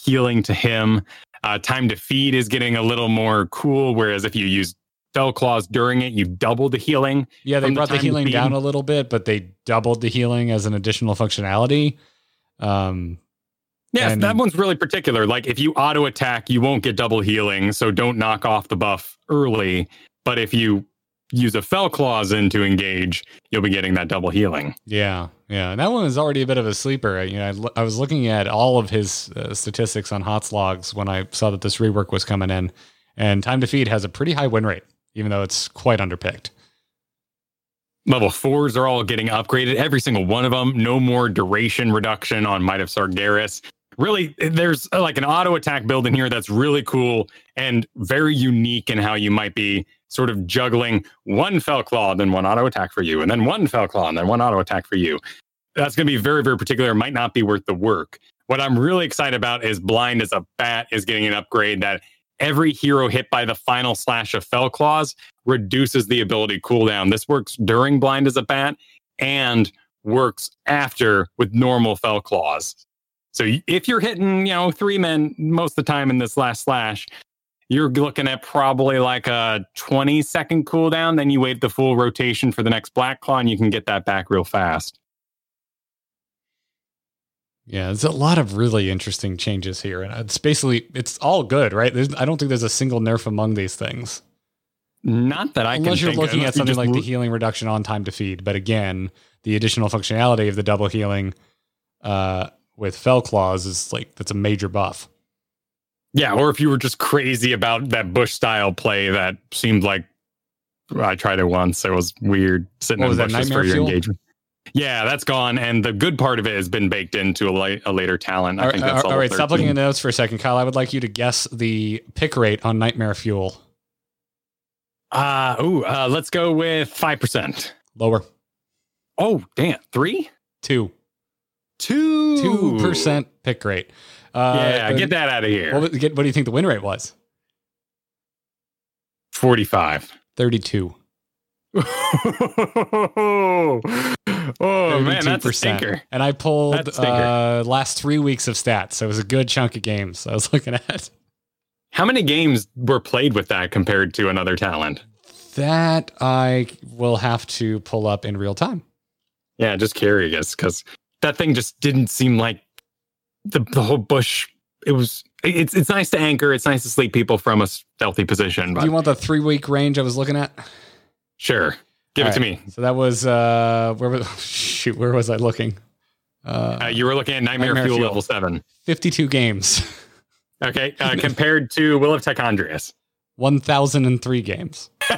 healing to him. Uh, time to feed is getting a little more cool. Whereas if you use Fel Claws during it, you double the healing. Yeah, they from the brought the, healing feed. down a little bit, but they doubled the healing as an additional functionality. Um, Yes, And- that one's really particular. Like if you auto attack, you won't get double healing, so don't knock off the buff early. But if you use a Fel Claws in to engage, you'll be getting that double healing. yeah, yeah, and that one is already a bit of a sleeper. You know, I, was looking at all of his uh, statistics on HOTS logs when I saw that this rework was coming in, and time to feed has a pretty high win rate, even though it's quite underpicked. Level fours are all getting upgraded, every single one of them. No more duration reduction on Might of Sargeras. Really, there's uh, like an auto attack build in here that's really cool and very unique in how you might be sort of juggling one Fel Claw, then one auto attack for you, and then one Fel Claw, and then one auto attack for you. That's going to be very, very particular. Might not be worth the work. What I'm really excited about is Blind as a Bat is getting an upgrade that every hero hit by the final slash of Fel Claws reduces the ability cooldown. This works during Blind as a Bat and works after with normal Fel Claws. So if you're hitting, you know, three men most of the time in this last slash, you're looking at probably like a 20 second cooldown. Then you wait the full rotation for the next Black Claw and you can get that back real fast. Yeah, there's a lot of really interesting changes here, and it's basically it's all good, right? There's, I don't think there's a single nerf among these things, Not that I unless can you're think of, looking unless at something just like the healing reduction on time to feed. But again, the additional functionality of the double healing uh, with Fel Claws is like that's a major buff. Yeah, or if you were just crazy about that bush style play that seemed like I tried it once. It was weird sitting What in was that, bushes for your Fuel? engagement. Yeah, that's gone, and the good part of it has been baked into a, la- a later talent. I All think that's all all. right, stop looking at the notes for a second, Kyle. I would like you to guess the pick rate on Nightmare Fuel. Uh, ooh, uh, let's go with five percent. Lower Oh, damn, three, two two, two percent pick rate. Uh, Yeah, get that out of here. What, get, what do you think the win rate was? Forty-five. Thirty-two. oh man, that's a stinker. And I pulled That's a stinker. uh, last three weeks of stats, so it was a good chunk of games I was looking at. How many games were played with that compared to another talent? That I will have to pull up in real time. Yeah, just curious because that thing just didn't seem like the the whole bush. It was. It's it's nice to anchor. It's nice to sleep people from a stealthy position. Do you want the three week range I was looking at? Sure, give All it to me. So that was uh, where was shoot? Where was I looking? Uh, Uh, you were looking at Nightmare, Nightmare Fuel, Fuel. level seven. Fifty-two games, Okay, uh, compared to Will of Tichondrius. one thousand and three games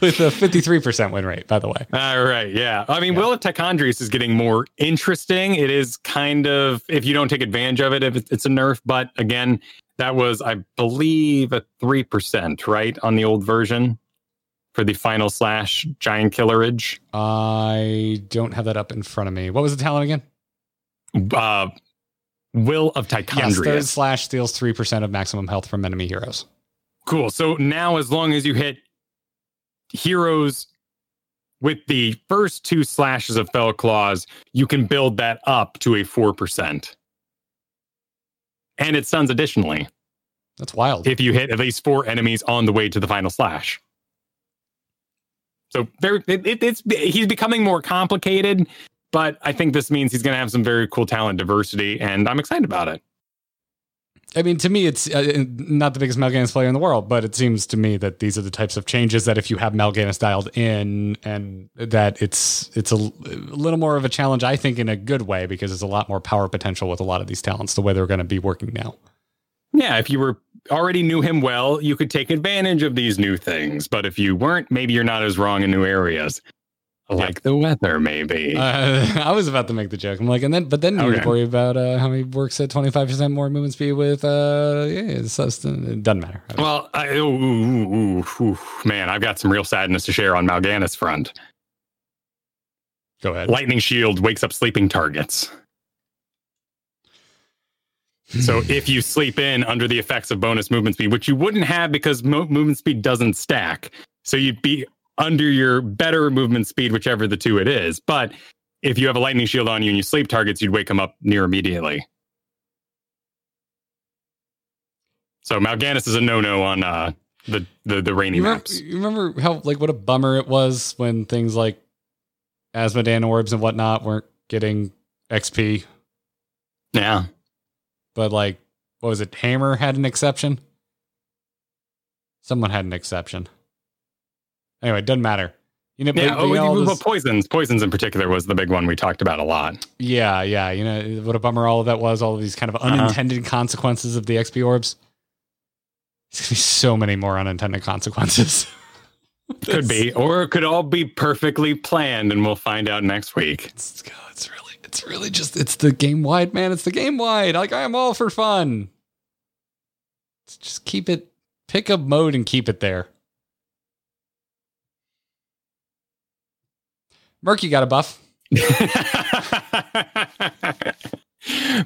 with a fifty-three percent win rate. By the way, All right, yeah. I mean, Yeah. Will of Tichondrius is getting more interesting. It is kind of if you don't take advantage of it, if it's a nerf. But again, that was, I believe, a three percent, right, on the old version for the final slash giant killerage. I don't have that up in front of me. What was the talent again? Uh, Will of Yes, third slash steals three percent of maximum health from enemy heroes. Cool. So now, as long as you hit heroes with the first two slashes of Fel Claws, you can build that up to a 4%. And it stuns additionally That's wild. if you hit at least four enemies on the way to the final slash. So very, it, it, it's he's becoming more complicated, but I think this means he's going to have some very cool talent diversity, and I'm excited about it. I mean, to me, it's uh, not the biggest Mal'Ganis player in the world, but it seems to me that these are the types of changes that if you have Mal'Ganis dialed in, and that it's it's a, a little more of a challenge, I think, in a good way, because there's a lot more power potential with a lot of these talents, the way they're going to be working now. Yeah, if you were already knew him well, you could take advantage of these new things. But if you weren't, maybe you're not as wrong in new areas. Like the weather, maybe. Uh, I was about to make the joke. I'm like, and then, but then you Okay. worry about uh, how he works at 25% more movement speed with, uh, yeah, it doesn't matter. well, I, ooh, ooh, ooh, man, I've got some real sadness to share on Mal'Ganis front. Go ahead. Lightning Shield wakes up sleeping targets. So if you sleep in under the effects of bonus movement speed, which you wouldn't have because mo- movement speed doesn't stack, so you'd be under your better movement speed, whichever the two it is. But if you have a lightning shield on you and you sleep targets, you'd wake them up near immediately. So Mal'Ganis is a no-no on uh, the the the rainy You remember, maps. you remember how like what a bummer it was when things like Azmodan orbs and whatnot weren't getting XP, Yeah, but like what was it? Hammer had an exception. Someone had an exception. Anyway, it doesn't matter. You know, yeah. but- Oh, but all well, this- poisons, poisons in particular was the big one we talked about a lot. yeah, yeah. You know what a bummer all of that was. All of these kind of Uh-huh. unintended consequences of the XP orbs. There's gonna be so many more unintended consequences. Could be, or it could all be perfectly planned, and we'll find out next week. It's, it's really, it's really just, it's the game wide, man. It's the game wide. Like I am all for fun. Let's just keep it pick a mode and keep it there. Murky got a buff.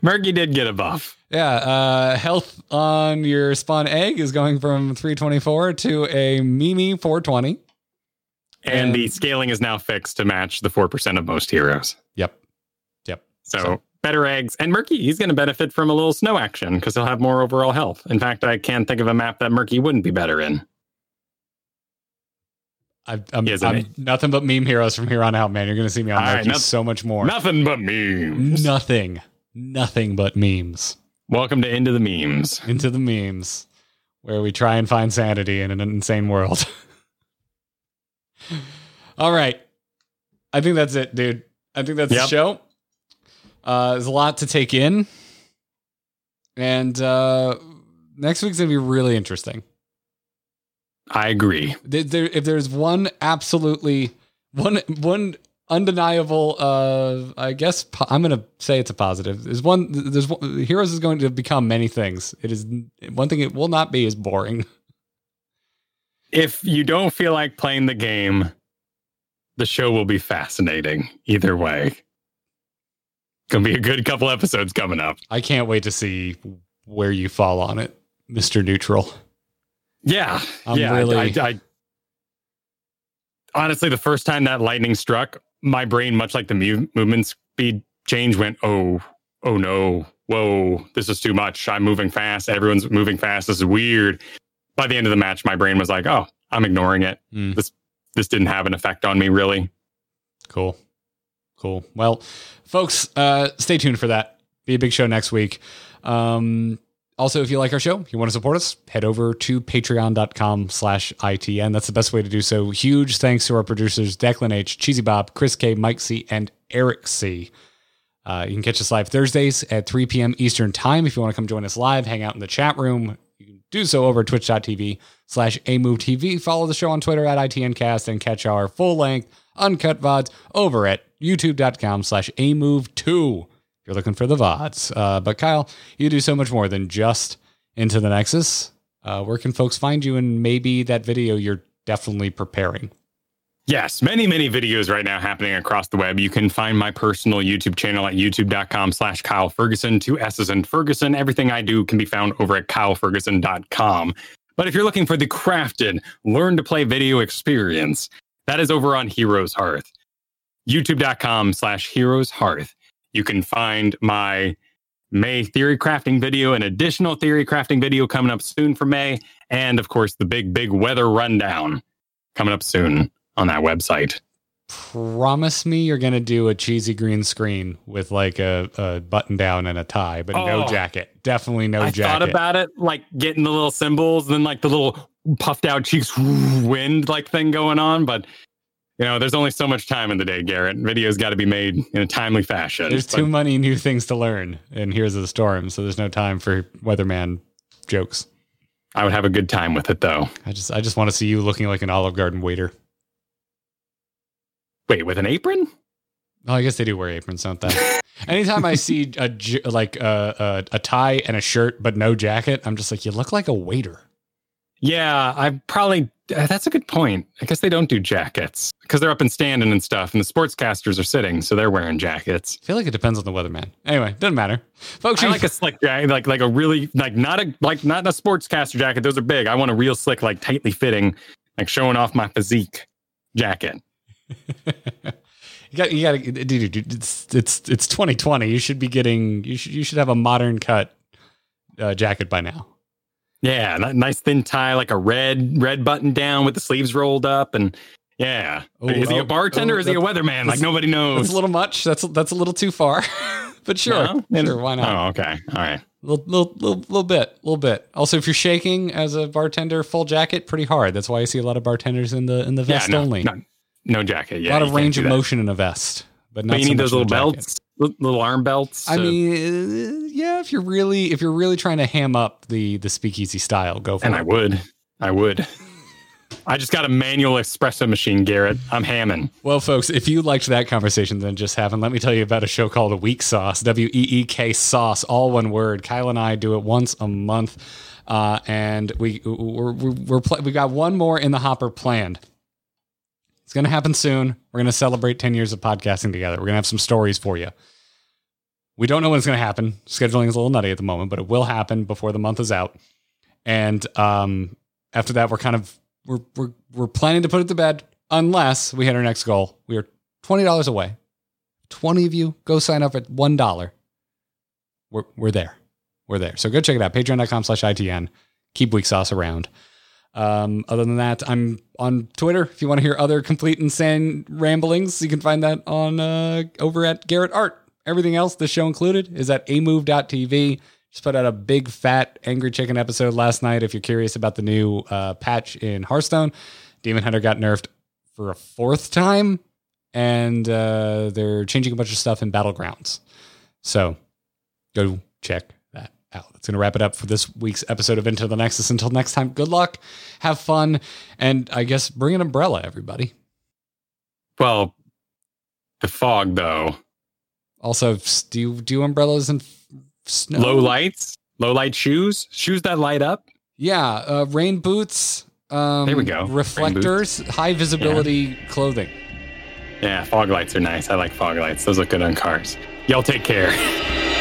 Murky did get a buff. Yeah, uh, health on your spawn egg is going from 324 to a Mimi 420. And, the scaling is now fixed to match the 4% of most heroes. Yep. Yep. So, So- better eggs. And Murky, he's going to benefit from a little snow action because he'll have more overall health. In fact, I can't think of a map that Murky wouldn't be better in. I, I'm nothing but meme heroes from here on out, man. You're going to see me on All right, so much more. Nothing but memes. Nothing. Nothing but memes. Welcome to Into the Memes. Into the memes where we try and find sanity in an insane world. All right. I think that's it, dude. I think that's the Yep. show. Uh, there's a lot to take in. And uh, next week's going to be really interesting. I agree. There, there, if there's one absolutely one one undeniable uh i guess po- i'm gonna say it's a positive there's one there's one, heroes is going to become many things it is one thing it will not be is boring If you don't feel like playing the game, the show will be fascinating either way. Gonna be a good couple episodes coming up. i can't wait to see where you fall on it mr neutral Yeah, I'm yeah. I- really- I, I- honestly, the first time that lightning struck, my brain, much like the mu- movement speed change, went, "Oh, oh no, whoa, this is too much. I'm moving fast. Everyone's moving fast. This is weird." By the end of the match, my brain was like, "Oh, I'm ignoring it. Hmm. This this didn't have an effect on me, really." Cool. Cool. Well, folks, uh, stay tuned for that. Be a big show next week. Um, also, if you like our show, you want to support us, head over to patreon.com slash ITN. That's the best way to do so. Huge thanks to our producers, Declan H, Cheesy Bob, Chris K, Mike C, and Eric C. Uh, you can catch us live Thursdays at 3 p.m. Eastern Time. If you want to come join us live, hang out in the chat room, you can do so over twitch.tv slash AMoveTV. Follow the show on Twitter at ITNcast and catch our full length, uncut VODs over at youtube.com slash AMove2 you're looking for the VODs. Uh, but Kyle, you do so much more than just Into the Nexus. Uh, where can folks find you and maybe that video you're definitely preparing? Yes, many, many videos right now happening across the web. You can find my personal YouTube channel at youtube.com slash Kyle Ferguson, two S's in Ferguson. Everything I do can be found over at kyleferguson.com. But if you're looking for the crafted, learn to play video experience, that is over on Heroes Hearth. YouTube.com slash Heroes Hearth. You can find my May theory crafting video, an additional theory crafting video coming up soon for May, and of course the big, big weather rundown coming up soon on that website. Promise me you're going to do a cheesy green screen with like a, a button down and a tie, but no Oh. jacket. Definitely no I jacket. thought about it, like getting the little symbols, and then like the little puffed out cheeks, wind like thing going on. But you know, there's only so much time in the day, Garrett. Videos got to be made in a timely fashion. There's But too many new things to learn in Here's the Storm, so there's no time for weatherman jokes. I would have a good time with it, though. I just I just want to see you looking like an Olive Garden waiter. Wait, with an apron? Oh, I guess they do wear aprons, don't they? Anytime I see a like a, a a tie and a shirt but no jacket, I'm just like, you look like a waiter. Yeah, I probably. That's a good point. I guess they don't do jackets because they're up and standing and stuff, and the sportscasters are sitting, so they're wearing jackets. I feel like it depends on the weatherman. Anyway, doesn't matter, folks. I you- like a slick jacket, like like a really like not a like not a sportscaster jacket. Those are big. I want a real slick, like tightly fitting, like showing off my physique jacket. you got you got to dude, dude, it's it's it's 2020. You should be getting you should you should have a modern cut uh, jacket by now. Yeah, nice thin tie, like a red red button down with the sleeves rolled up, and yeah. Oh, is he oh, a bartender oh, or is he a weatherman? Like nobody knows. That's a little much. That's that's a little too far, but sure, No? sure, why not? Oh, okay. All right. Little, little, little, little bit, little bit. Also, if you're shaking as a bartender, full jacket, pretty hard. That's why I see a lot of bartenders in the in the Yeah, vest no, only. no, no jacket. Yeah, a lot of range of motion in a vest, but not But you so need those little belts, little arm belts. I mean, uh, yeah, if you're really if you're really trying to ham up the the speakeasy style, go for and it. And I would, I would. I just got a manual espresso machine, Garrett. I'm hamming. Well, folks, if you liked that conversation then just having, let me tell you about a show called Week Sauce, W E E K Sauce, all one word. Kyle and I do it once a month. Uh, and we we're, we're, we're pl- we got one more in the hopper planned. It's going to happen soon. We're going to celebrate 10 years of podcasting together. We're going to have some stories for you. We don't know when it's going to happen. Scheduling is a little nutty at the moment, but it will happen before the month is out. And um, after that, we're kind of we're we're we're planning to put it to bed unless we hit our next goal. We are twenty dollars away. Twenty of you go sign up at one dollar. We're we're there. We're there. So go check it out. Patreon.com slash ITN. Keep Week Sauce around. Um, other than that, I'm on Twitter. If you want to hear other complete insane ramblings, you can find that on uh, over at Garrett Art. Everything else, the show included, is at amove.tv. Just put out a big fat angry chicken episode last night. If you're curious about the new uh, patch in Hearthstone, Demon Hunter got nerfed for a fourth time, and uh, they're changing a bunch of stuff in Battlegrounds. So go check that out. That's going to wrap it up for this week's episode of Into the Nexus. Until next time, good luck, have fun, and I guess bring an umbrella, everybody. Well, the fog though. Also, do you do umbrellas and snow? Low lights, low light shoes, shoes that light up. Yeah, uh, rain boots. Um, There we go. Reflectors, high visibility clothing. Yeah, fog lights are nice. I like fog lights. Those look good on cars. Y'all take care.